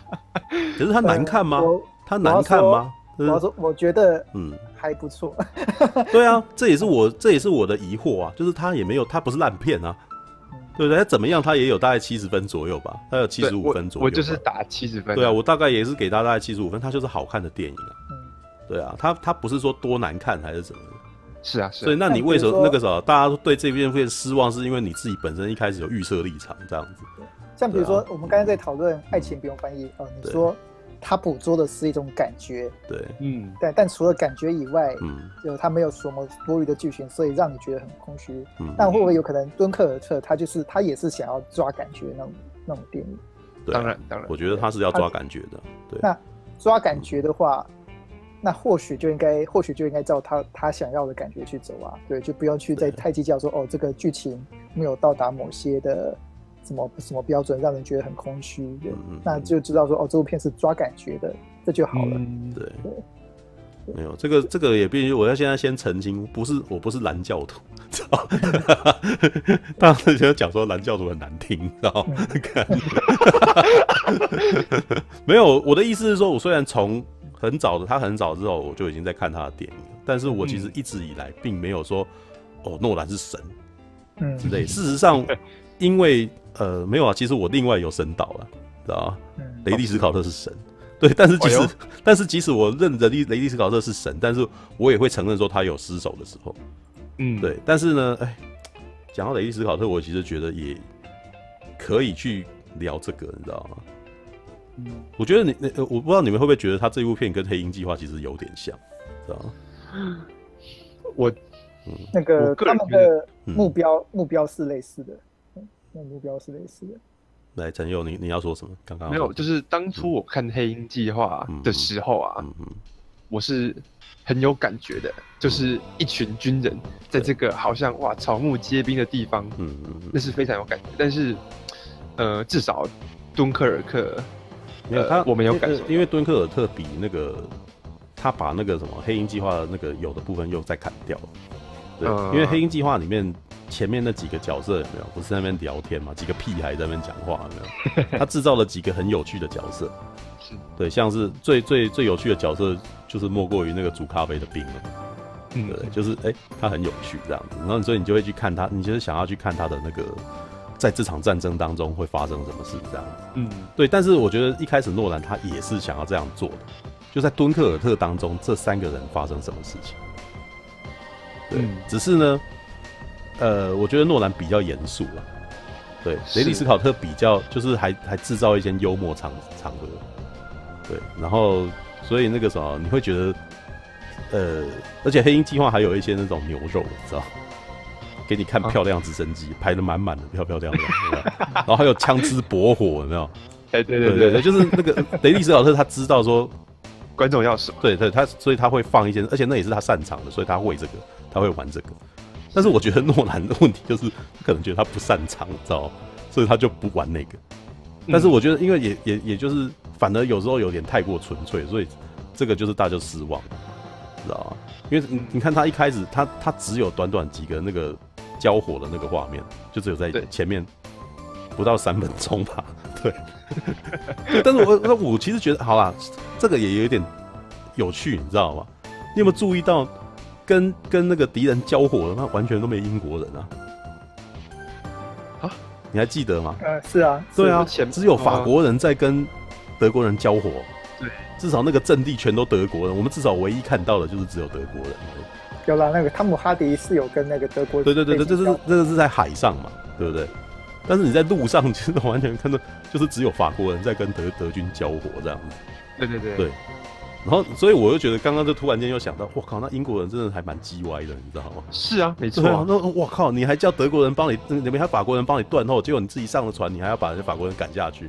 可是它难看吗？它难看吗？我要说，我觉得，嗯，还不错。*laughs* 对啊，这也是我，这也是我的疑惑啊。就是他也没有，他不是烂片啊，对不对？他怎么样？他也有大概七十分左右吧，他有七十五分左右。我就是打七十分。对啊，我大概也是给他大概七十五分。他就是好看的电影啊。对啊，他他不是说多难看还是怎么样。是啊，是啊，所以那你为什么那个时候大家对这片片失望，是因为你自己本身一开始有预设立场这样子？像比如说我们刚才在讨论《爱情不用翻译》哦，你说他捕捉的是一种感觉，对，嗯，但但除了感觉以外，嗯，就他没有什么多余的剧情，所以让你觉得很空虚。嗯，但会不会有可能敦刻尔特他就是他也是想要抓感觉那种那种电影？当然当然，我觉得他是要抓感觉的。对，那抓感觉的话。那或许就应该，或许就应该照他他想要的感觉去走啊，对，就不用去再太计较说哦，这个剧情没有到达某些的什么什么标准，让人觉得很空虚，对，嗯、那就知道说哦，这部片是抓感觉的，这就好了。嗯、对对，没有这个这个也必须，我要现在先澄清，不是我不是蓝教徒，知道？*laughs* 当时就讲说蓝教徒很难听，知道？*laughs* 没有，我的意思是说，我虽然从。很早的，他很早之后我就已经在看他的电影，但是我其实一直以来并没有说，哦，诺兰是神，嗯之类。事实上，因为呃没有啊，其实我另外有神导了，知道吗？雷利斯考特是神，对，但是即使但是即使我认得雷雷利斯考特是神，但是我也会承认说他有失手的时候，嗯，对。但是呢，哎，讲到雷利斯考特，我其实觉得也可以去聊这个，你知道吗？嗯，我觉得你那我不知道你们会不会觉得他这部片跟《黑鹰计划》其实有点像，知道吗？我，嗯，那个他们的目标目标是类似的，那目标是类似的。来，陈佑，你你要说什么？刚刚没有，就是当初我看《黑鹰计划》的时候啊，我是很有感觉的，就是一群军人在这个好像哇草木皆兵的地方，嗯嗯，那是非常有感觉。但是，呃，至少敦刻尔克。没有他，我没有感觉，因为敦刻尔特比那个他把那个什么黑鹰计划的那个有的部分又再砍掉了。对，嗯、因为黑鹰计划里面前面那几个角色有没有？不是在那边聊天嘛？几个屁孩在那边讲话有没有？*laughs* 他制造了几个很有趣的角色。是，对，像是最最最有趣的角色就是莫过于那个煮咖啡的兵了。嗯，对，就是哎、欸，他很有趣这样子，然后所以你就会去看他，你就是想要去看他的那个。在这场战争当中会发生什么事？这样子，嗯，对。但是我觉得一开始诺兰他也是想要这样做的，就在敦刻尔特当中，这三个人发生什么事情？对，嗯、只是呢，呃，我觉得诺兰比较严肃了。对，雷利斯考特比较就是还还制造一些幽默场场合。对，然后所以那个时候你会觉得，呃，而且黑鹰计划还有一些那种牛肉，你知道。给你看漂亮直升机，排的满满的，漂漂亮亮，然后还有枪支驳火，有没有？哎，对对对对，就是那个雷利斯考特，他知道说观众要什么，对对，他所以他会放一些，而且那也是他擅长的，所以他会这个，他会玩这个。但是我觉得诺兰的问题就是，可能觉得他不擅长，知道，所以他就不玩那个。但是我觉得，因为也也也就是，反而有时候有点太过纯粹，所以这个就是大家失望，知道吗？因为你你看他一开始，他他只有短短几个那个。交火的那个画面，就只有在前面不到三分钟吧。对，*laughs* 但是我我其实觉得，好啦，这个也有点有趣，你知道吗？你有没有注意到跟，跟跟那个敌人交火的那完全都没英国人啊？啊，你还记得吗？呃，是啊，对啊，只有法国人在跟德国人交火。对，至少那个阵地全都德国人。我们至少唯一看到的就是只有德国人。有了那个汤姆哈迪是有跟那个德国，对对对对，这是这个是在海上嘛，对不对？但是你在路上其实完全看到，就是只有法国人在跟德德军交火这样子。对对对。对。然后，所以我又觉得，刚刚就突然间又想到，我靠，那英国人真的还蛮鸡歪的，你知道吗？是啊，没错、啊。那我靠，你还叫德国人帮你，那边还法国人帮你断后，结果你自己上了船，你还要把人家法国人赶下去。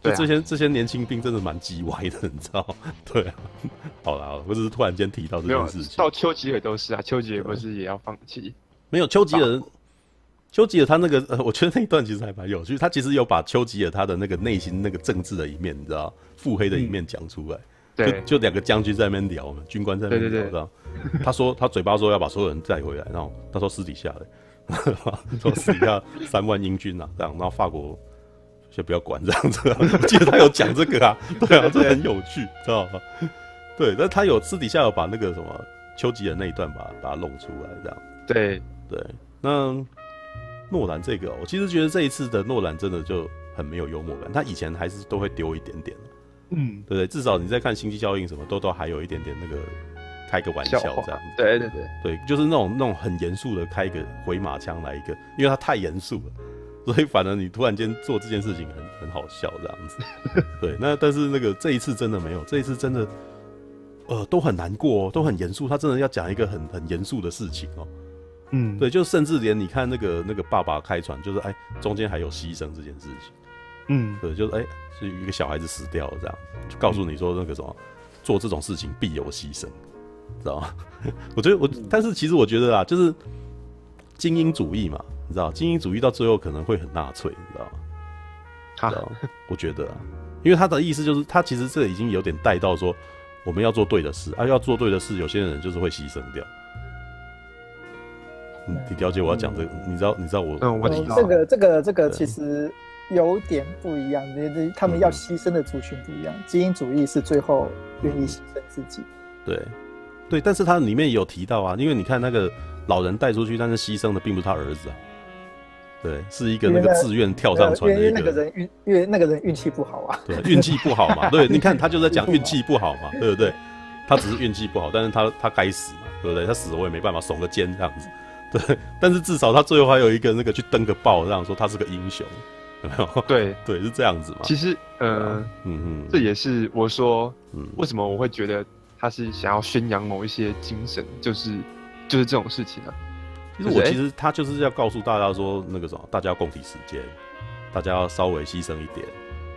对、啊，这些这些年轻兵真的蛮鸡歪的，你知道？*laughs* 对啊。好了，我只是突然间提到这件事情。到丘吉尔都是啊，丘吉尔不是也要放弃？没有，丘吉尔，丘吉尔他那个，呃，我觉得那一段其实还蛮有趣。他其实有把丘吉尔他的那个内心那个政治的一面，你知道，腹黑的一面讲出来。嗯对，就两个将军在那边聊嘛，军官在那边聊，知道？*laughs* 他说他嘴巴说要把所有人带回来，然后他说私底下的，*laughs* 说私底下三万英军啊，这样，然后法国先不要管这样子。*laughs* 我记得他有讲这个啊，对啊，这很有趣，知道吗？对，但他有私底下有把那个什么丘吉尔那一段把把它弄出来，这样。对对，那诺兰这个，我其实觉得这一次的诺兰真的就很没有幽默感，他以前还是都会丢一点点。嗯，对对，至少你在看《星际效应》什么都都还有一点点那个开个玩笑这样子。对对对，对，就是那种那种很严肃的开一个回马枪来一个，因为他太严肃了，*laughs* 所以反而你突然间做这件事情很很好笑这样子。*laughs* 对，那但是那个这一次真的没有，这一次真的呃都很难过，都很严肃，他真的要讲一个很很严肃的事情哦。嗯，对，就甚至连你看那个那个爸爸开船，就是哎中间还有牺牲这件事情。嗯，对，就是哎。是一个小孩子死掉了，这样就告诉你说那个什么，做这种事情必有牺牲，知道吗？*laughs* 我觉得我，但是其实我觉得啊，就是精英主义嘛，你知道，精英主义到最后可能会很纳粹，你知道吗？知道吗？我觉得啊，因为他的意思就是，他其实这已经有点带到说，我们要做对的事啊，要做对的事，有些人就是会牺牲掉。你你了解我要讲这个？你知道？你知道我？嗯，我知道。这个这个这个其实。有点不一样，那那他们要牺牲的族群不一样。基因主义是最后愿意牺牲自己。对，对，但是他里面有提到啊，因为你看那个老人带出去，但是牺牲的并不是他儿子啊。对，是一个那个自愿跳上船的一个。因为那个人运，因为那个人运气不好啊。对，运气不好嘛。*laughs* 对，你看他就在讲运气不好嘛，对不对？他只是运气不好，但是他他该死嘛，对不对？他死了我也没办法，耸个肩这样子。对，但是至少他最后还有一个那个去登个报，这样说他是个英雄。*laughs* 对 *laughs* 对，是这样子嘛。其实，呃，嗯嗯，这也是我说，嗯，为什么我会觉得他是想要宣扬某一些精神，就是就是这种事情啊。其实我其实他就是要告诉大家说，那个什么，大家要共体时间，大家要稍微牺牲一点。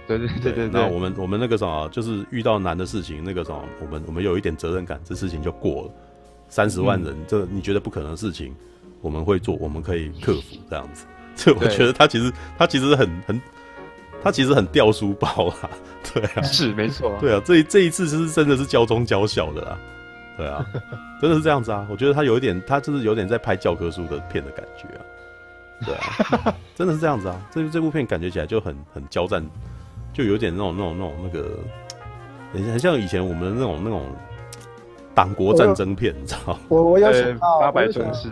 对对对对。那我们我们那个什么，就是遇到难的事情，那个什么，我们我们有一点责任感，这事情就过了。三十万人，这你觉得不可能的事情，我们会做，我们可以克服这样子。就我觉得他其实他其实很很，他其实很掉书包啊，对啊，是没错，啊对啊，这一这一次是真的是教中教小的啦，对啊，真的是这样子啊，我觉得他有一点，他就是有点在拍教科书的片的感觉啊，对啊，真的是这样子啊，这这部片感觉起来就很很交战，就有点那种那种那种那个，很很像以前我们的那种那种。党国战争片，你知道？我我有想到八百壮士。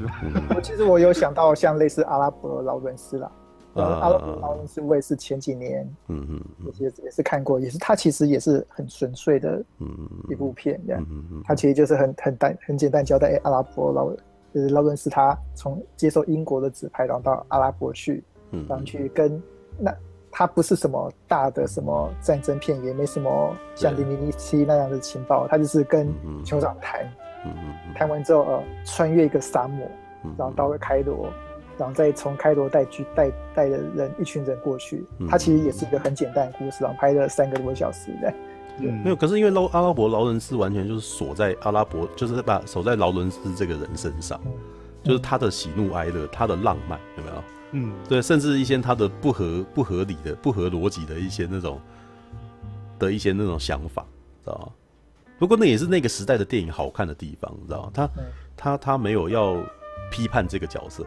我其实我有想到像类似阿拉伯劳伦斯啦，*laughs* 阿拉伯劳伦斯我也是前几年，嗯嗯，也也是看过，也是他其实也是很纯粹的，一部片这样。他其实就是很很单很简单交代，阿拉伯劳就是劳伦斯他从接受英国的指派，然后到阿拉伯去，然后去跟那。它不是什么大的什么战争片，也没什么像零零七那样的情报，它就是跟酋长谈，谈完之后呃，穿越一个沙漠，然后到了开罗，然后再从开罗带去带带的人一群人过去。它其实也是一个很简单的故事，然后拍了三个多小时的。嗯，没有，可是因为劳阿拉伯劳伦斯完全就是锁在阿拉伯，就是把守在劳伦斯这个人身上，就是他的喜怒哀乐，他的浪漫，有没有？嗯，对，甚至一些他的不合不合理的、不合逻辑的一些那种的一些那种想法，知道吗？不过那也是那个时代的电影好看的地方，知道吗？他、嗯、他他没有要批判这个角色，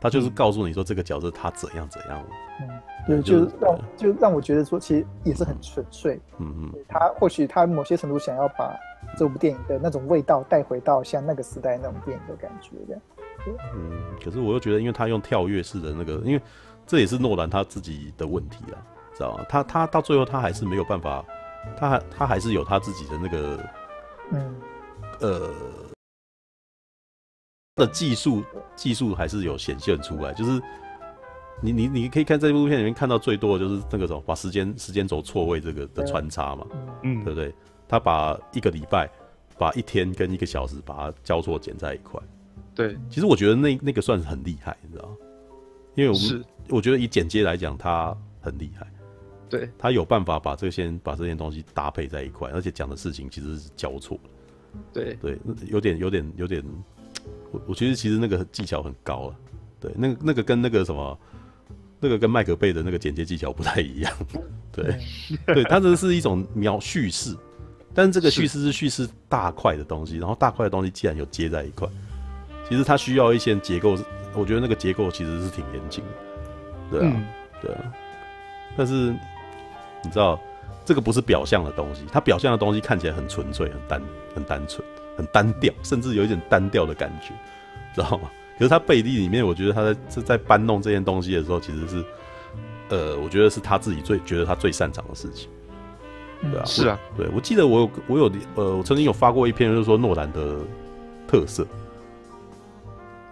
他就是告诉你说这个角色他怎样怎样。嗯，对，就让就让我觉得说，其实也是很纯粹。嗯嗯，他或许他某些程度想要把这部电影的那种味道带回到像那个时代那种电影的感觉这样。嗯，可是我又觉得，因为他用跳跃式的那个，因为这也是诺兰他自己的问题啦，知道吗？他他到最后他还是没有办法，他还他还是有他自己的那个，嗯，呃，的技术技术还是有显现出来，就是你你你可以看这部片里面看到最多的就是那个什么，把时间时间轴错位这个的穿插嘛，嗯，对不对？他把一个礼拜，把一天跟一个小时把它交错剪在一块。对，其实我觉得那那个算是很厉害，你知道吗？因为我们是我觉得以剪接来讲，他很厉害。对，他有办法把这些把这些东西搭配在一块，而且讲的事情其实是交错的。对对，有点有点有点，我我觉得其实那个技巧很高啊。对，那个那个跟那个什么，那个跟麦克贝的那个剪接技巧不太一样。对 *laughs* 对，他这是一种描叙事，但是这个叙事是叙事大块的东西，然后大块的东西既然有接在一块，其实它需要一些结构，我觉得那个结构其实是挺严谨的。对啊，嗯、对啊，但是。你知道，这个不是表象的东西，它表象的东西看起来很纯粹、很单、很单纯、很单调，甚至有一点单调的感觉，知道吗？*laughs* 可是他背地里面，我觉得他在是在搬弄这件东西的时候，其实是，呃，我觉得是他自己最觉得他最擅长的事情，对啊，是啊，对，我记得我有我有呃，我曾经有发过一篇，就是说诺兰的特色。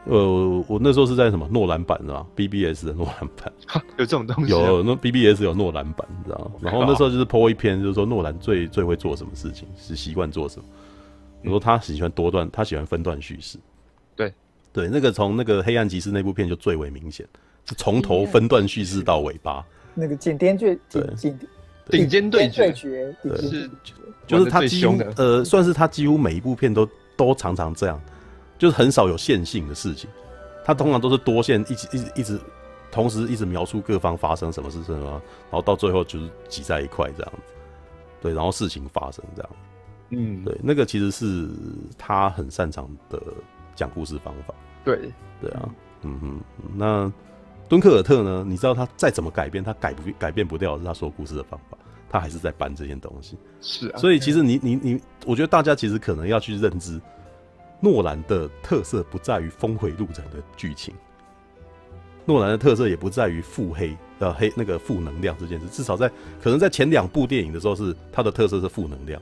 呃，我那时候是在什么诺兰版是吧？BBS 的诺兰版，*laughs* 有这种东西？有，那 BBS 有诺兰版，你知道吗？然后那时候就是 po 一篇，就是说诺兰最最会做什么事情，是习惯做什么。我说他喜欢多段，他喜欢分段叙事。对对，那个从那个黑暗骑士那部片就最为明显，是从头分段叙事到尾巴。那个顶尖对顶顶尖对决，是就是他几乎呃，算是他几乎每一部片都都常常这样。就是很少有线性的事情，它通常都是多线，一直一直一直同时一直描述各方发生什么事情啊，然后到最后就是挤在一块这样子，对，然后事情发生这样，嗯，对，那个其实是他很擅长的讲故事方法，对，对啊，嗯哼，那敦刻尔特呢？你知道他再怎么改变，他改不改变不掉是他说故事的方法，他还是在搬这件东西，是啊，所以其实你你你，我觉得大家其实可能要去认知。诺兰的特色不在于峰回路转的剧情，诺兰的特色也不在于腹黑呃黑那个负能量这件事，至少在可能在前两部电影的时候是他的特色是负能量，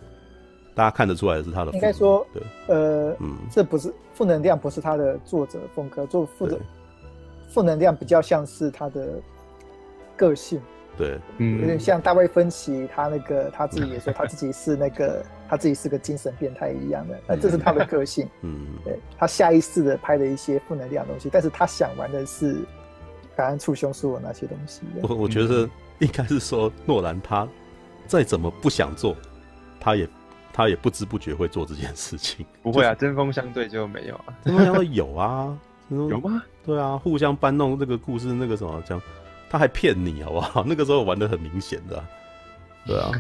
大家看得出来的是他的。应该说，对，呃，嗯，这不是负能量，不是他的作者风格，做负的负能量比较像是他的个性。对，嗯，有点像大卫芬奇，他那个 *laughs* 他自己也说他自己是那个他自己是个精神变态一样的，那这是他的个性，*laughs* 嗯，对，他下意识的拍了一些负能量的东西，但是他想玩的是感恩触凶说的那些东西。我我觉得应该是说诺兰他再怎么不想做，他也他也不知不觉会做这件事情。*laughs* 不会啊，针锋相对就没有啊，针锋相对有啊，有吗？对啊，互相搬弄这个故事，那个什么讲。他还骗你，好不好？*laughs* 那个时候玩的很明显的，对啊。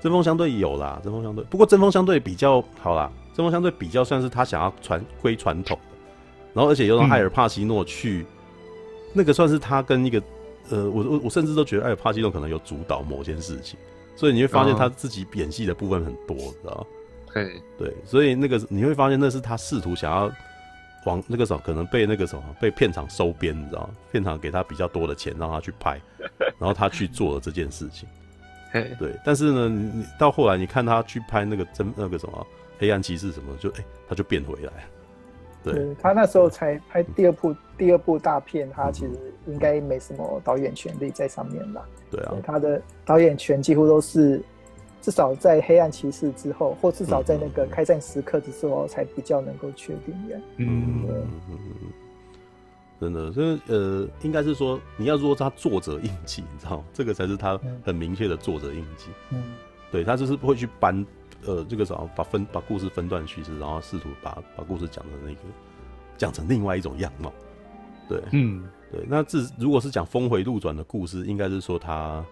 针锋相对有啦，针锋相对。不过针锋相对比较好啦，针锋相对比较算是他想要传归传统的，然后而且又让艾尔帕西诺去，嗯、那个算是他跟一个呃，我我我甚至都觉得艾尔帕西诺可能有主导某件事情，所以你会发现他自己演戏的部分很多，知道对对，所以那个你会发现那是他试图想要。往那个时候可能被那个什么被片场收编，你知道吗？片场给他比较多的钱让他去拍，然后他去做了这件事情。对，但是呢，你到后来你看他去拍那个真那个什么黑暗骑士什么，就哎、欸、他就变回来。对，对他那时候才拍第二部第二部大片，他其实应该没什么导演权利在上面吧？对啊，他的导演权几乎都是。至少在黑暗骑士之后，或至少在那个开战时刻的时候，才比较能够确定的。嗯，对真的，所以呃，应该是说，你要说他作者印记，你知道？这个才是他很明确的作者印记。嗯，对他就是不会去搬呃这个什么，把分把故事分段叙事，然后试图把把故事讲的那个讲成另外一种样貌。对，嗯，对。那自如果是讲峰回路转的故事，应该是说他。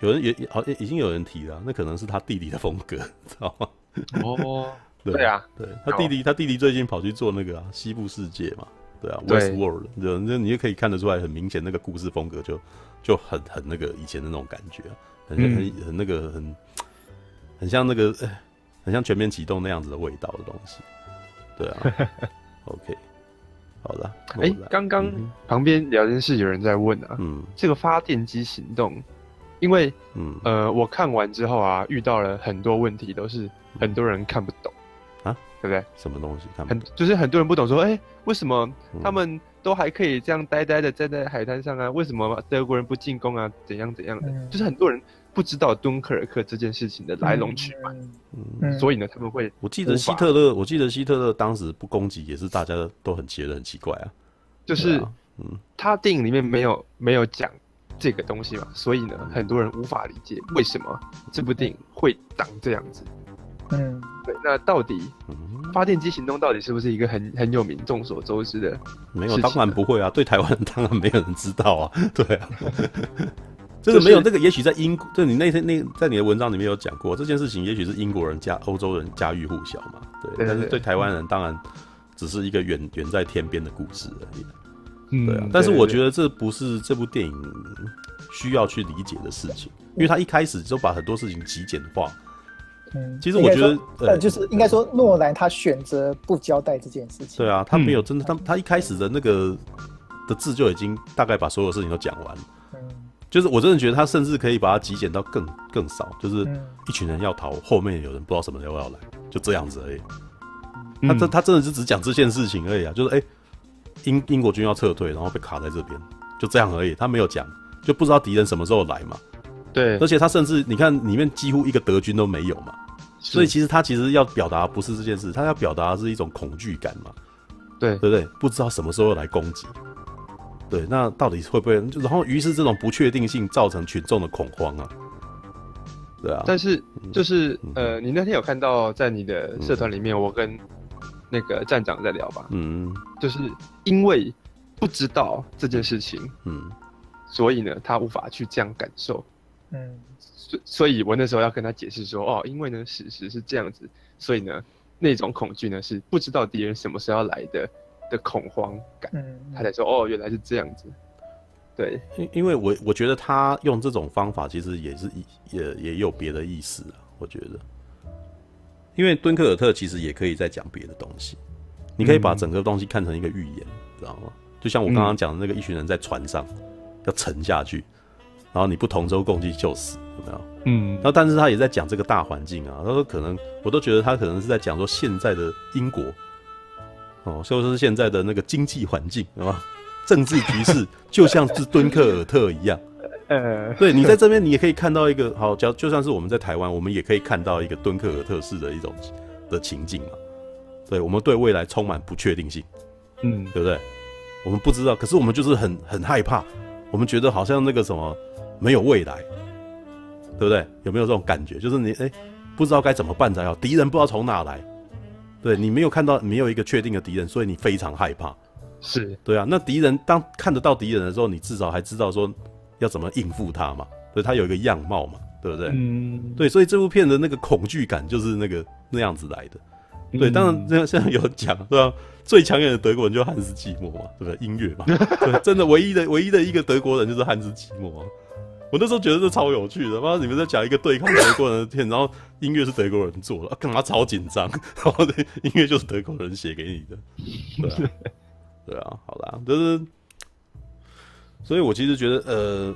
有人也好像已经有人提了，那可能是他弟弟的风格，*laughs* 知道吗？*laughs* 哦，对啊，对他弟弟，他弟弟最近跑去做那个啊，西部世界嘛，对啊，West World，对，那你也可以看得出来，很明显那个故事风格就就很很那个以前的那种感觉，很很很那个很很像那个很像全面启动那样子的味道的东西，对啊，*laughs* OK，好了，哎，刚刚旁边聊天室有人在问啊，嗯，这个发电机行动。因为，嗯，呃，我看完之后啊，遇到了很多问题，都是很多人看不懂啊，对不对？什么东西看不懂？很就是很多人不懂，说，哎，为什么他们都还可以这样呆呆的站在海滩上啊？为什么德国人不进攻啊？怎样怎样的？嗯、就是很多人不知道敦刻尔克这件事情的来龙去脉，嗯，嗯，所以呢，他们会。我记得希特勒，我记得希特勒当时不攻击也是大家都很觉得很奇怪啊，就是，嗯，他电影里面没有没有讲这个东西嘛，所以呢，很多人无法理解为什么这部电影会长这样子。嗯，对，那到底发电机行动到底是不是一个很很有名、众所周知的？没有，当然不会啊！对台湾人当然没有人知道啊！*laughs* 对啊，*laughs* 这个没有，这个也许在英国，就你那天那在你的文章里面有讲过这件事情，也许是英国人加欧洲人家喻户晓嘛。对，但是对台湾人当然只是一个远远在天边的故事而已。嗯，对啊。但是我觉得这不是这部电影需要去理解的事情，因为他一开始就把很多事情极简化。嗯，其实我觉得，呃，就是应该说，诺兰他选择不交代这件事情。对啊，他没有真的，他他一开始的那个的字就已经大概把所有事情都讲完。嗯，就是我真的觉得他甚至可以把它极简到更更少，就是一群人要逃，后面有人不知道什么时候要来，就这样子而已。他这他真的是只讲这件事情而已啊，就是哎，英英国军要撤退，然后被卡在这边，就这样而已。他没有讲，就不知道敌人什么时候来嘛。对，而且他甚至你看里面几乎一个德军都没有嘛，所以其实他其实要表达不是这件事，他要表达的是一种恐惧感嘛，对对不对？不知道什么时候来攻击，对，那到底会不会？然后于是这种不确定性造成群众的恐慌啊，对啊。但是就是呃，你那天有看到在你的社团里面，我跟那个站长在聊吧？嗯，就是因为不知道这件事情，嗯，所以呢，他无法去这样感受。嗯，所所以，我那时候要跟他解释说，哦，因为呢，事实是这样子，所以呢，那种恐惧呢，是不知道敌人什么时候要来的的恐慌感。嗯，他才说，哦，原来是这样子。对，因因为我我觉得他用这种方法，其实也是也也有别的意思啊。我觉得，因为敦刻尔特其实也可以再讲别的东西，你可以把整个东西看成一个预言，知道吗？就像我刚刚讲的那个一群人在船上要沉下去。然后你不同舟共济就死，有没有？嗯。然后但是他也在讲这个大环境啊。他说可能我都觉得他可能是在讲说现在的英国，哦，所以说是现在的那个经济环境，是吧？政治局势就像是敦刻尔特一样。呃，对，你在这边你也可以看到一个好，就就算是我们在台湾，我们也可以看到一个敦刻尔特式的一种的情境嘛。对，我们对未来充满不确定性，嗯，对不对？我们不知道，可是我们就是很很害怕，我们觉得好像那个什么。没有未来，对不对？有没有这种感觉？就是你哎，不知道该怎么办才好，敌人不知道从哪来，对，你没有看到，没有一个确定的敌人，所以你非常害怕。是对啊。那敌人当看得到敌人的时候，你至少还知道说要怎么应付他嘛，所以，他有一个样貌嘛，对不对？嗯，对，所以这部片的那个恐惧感就是那个那样子来的。对，当然现在有讲，对吧？最抢眼的德国人就是汉斯季默嘛，对不对？音乐嘛，对，真的唯一的唯一的一个德国人就是汉斯季默。我那时候觉得这超有趣的，妈，你们在讲一个对抗德国人的片，然后音乐是德国人做的，干嘛超紧张？*laughs* 然后对，音乐就是德国人写给你的，对啊，对啊，好啦，就是，所以我其实觉得，呃，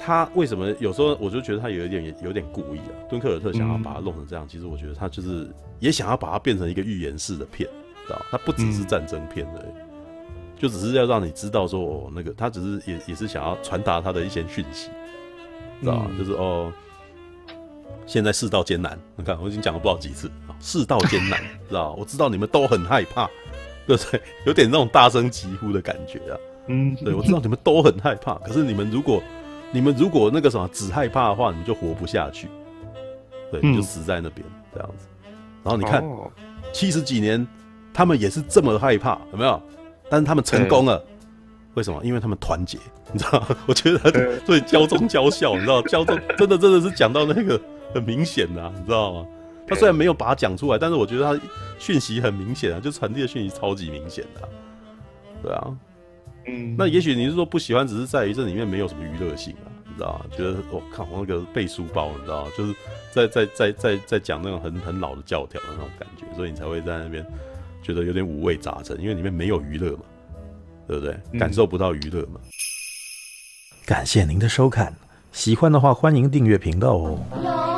他为什么有时候我就觉得他有一点有点故意啊？敦刻尔特想要把它弄成这样，其实我觉得他就是也想要把它变成一个预言式的片，知道？他不只是战争片的，就只是要让你知道说，哦，那个他只是也也是想要传达他的一些讯息。知道、嗯、就是哦，现在世道艰难。你看，我已经讲了不知道几次啊，世道艰难，知道？我知道你们都很害怕，对不对？有点那种大声疾呼的感觉啊。嗯，对，我知道你们都很害怕。可是你们如果，你们如果那个什么只害怕的话，你就活不下去。对，你就死在那边、嗯、这样子。然后你看，七十几年，他们也是这么害怕，有没有？但是他们成功了。为什么？因为他们团结，你知道吗？*laughs* 我觉得他对教中教孝，你知道，教中真的真的是讲到那个很明显的，你知道吗？他虽然没有把它讲出来，但是我觉得他讯息很明显啊，就传递的讯息超级明显的、啊，对啊，嗯，那也许你是说不喜欢，只是在于这里面没有什么娱乐性啊，你知道吗？觉得我靠，那个背书包，你知道吗？就是在在在在在讲那种很很老的教条的那种感觉，所以你才会在那边觉得有点五味杂陈，因为里面没有娱乐嘛。对不对？感受不到娱乐嘛？感谢您的收看，喜欢的话欢迎订阅频道哦。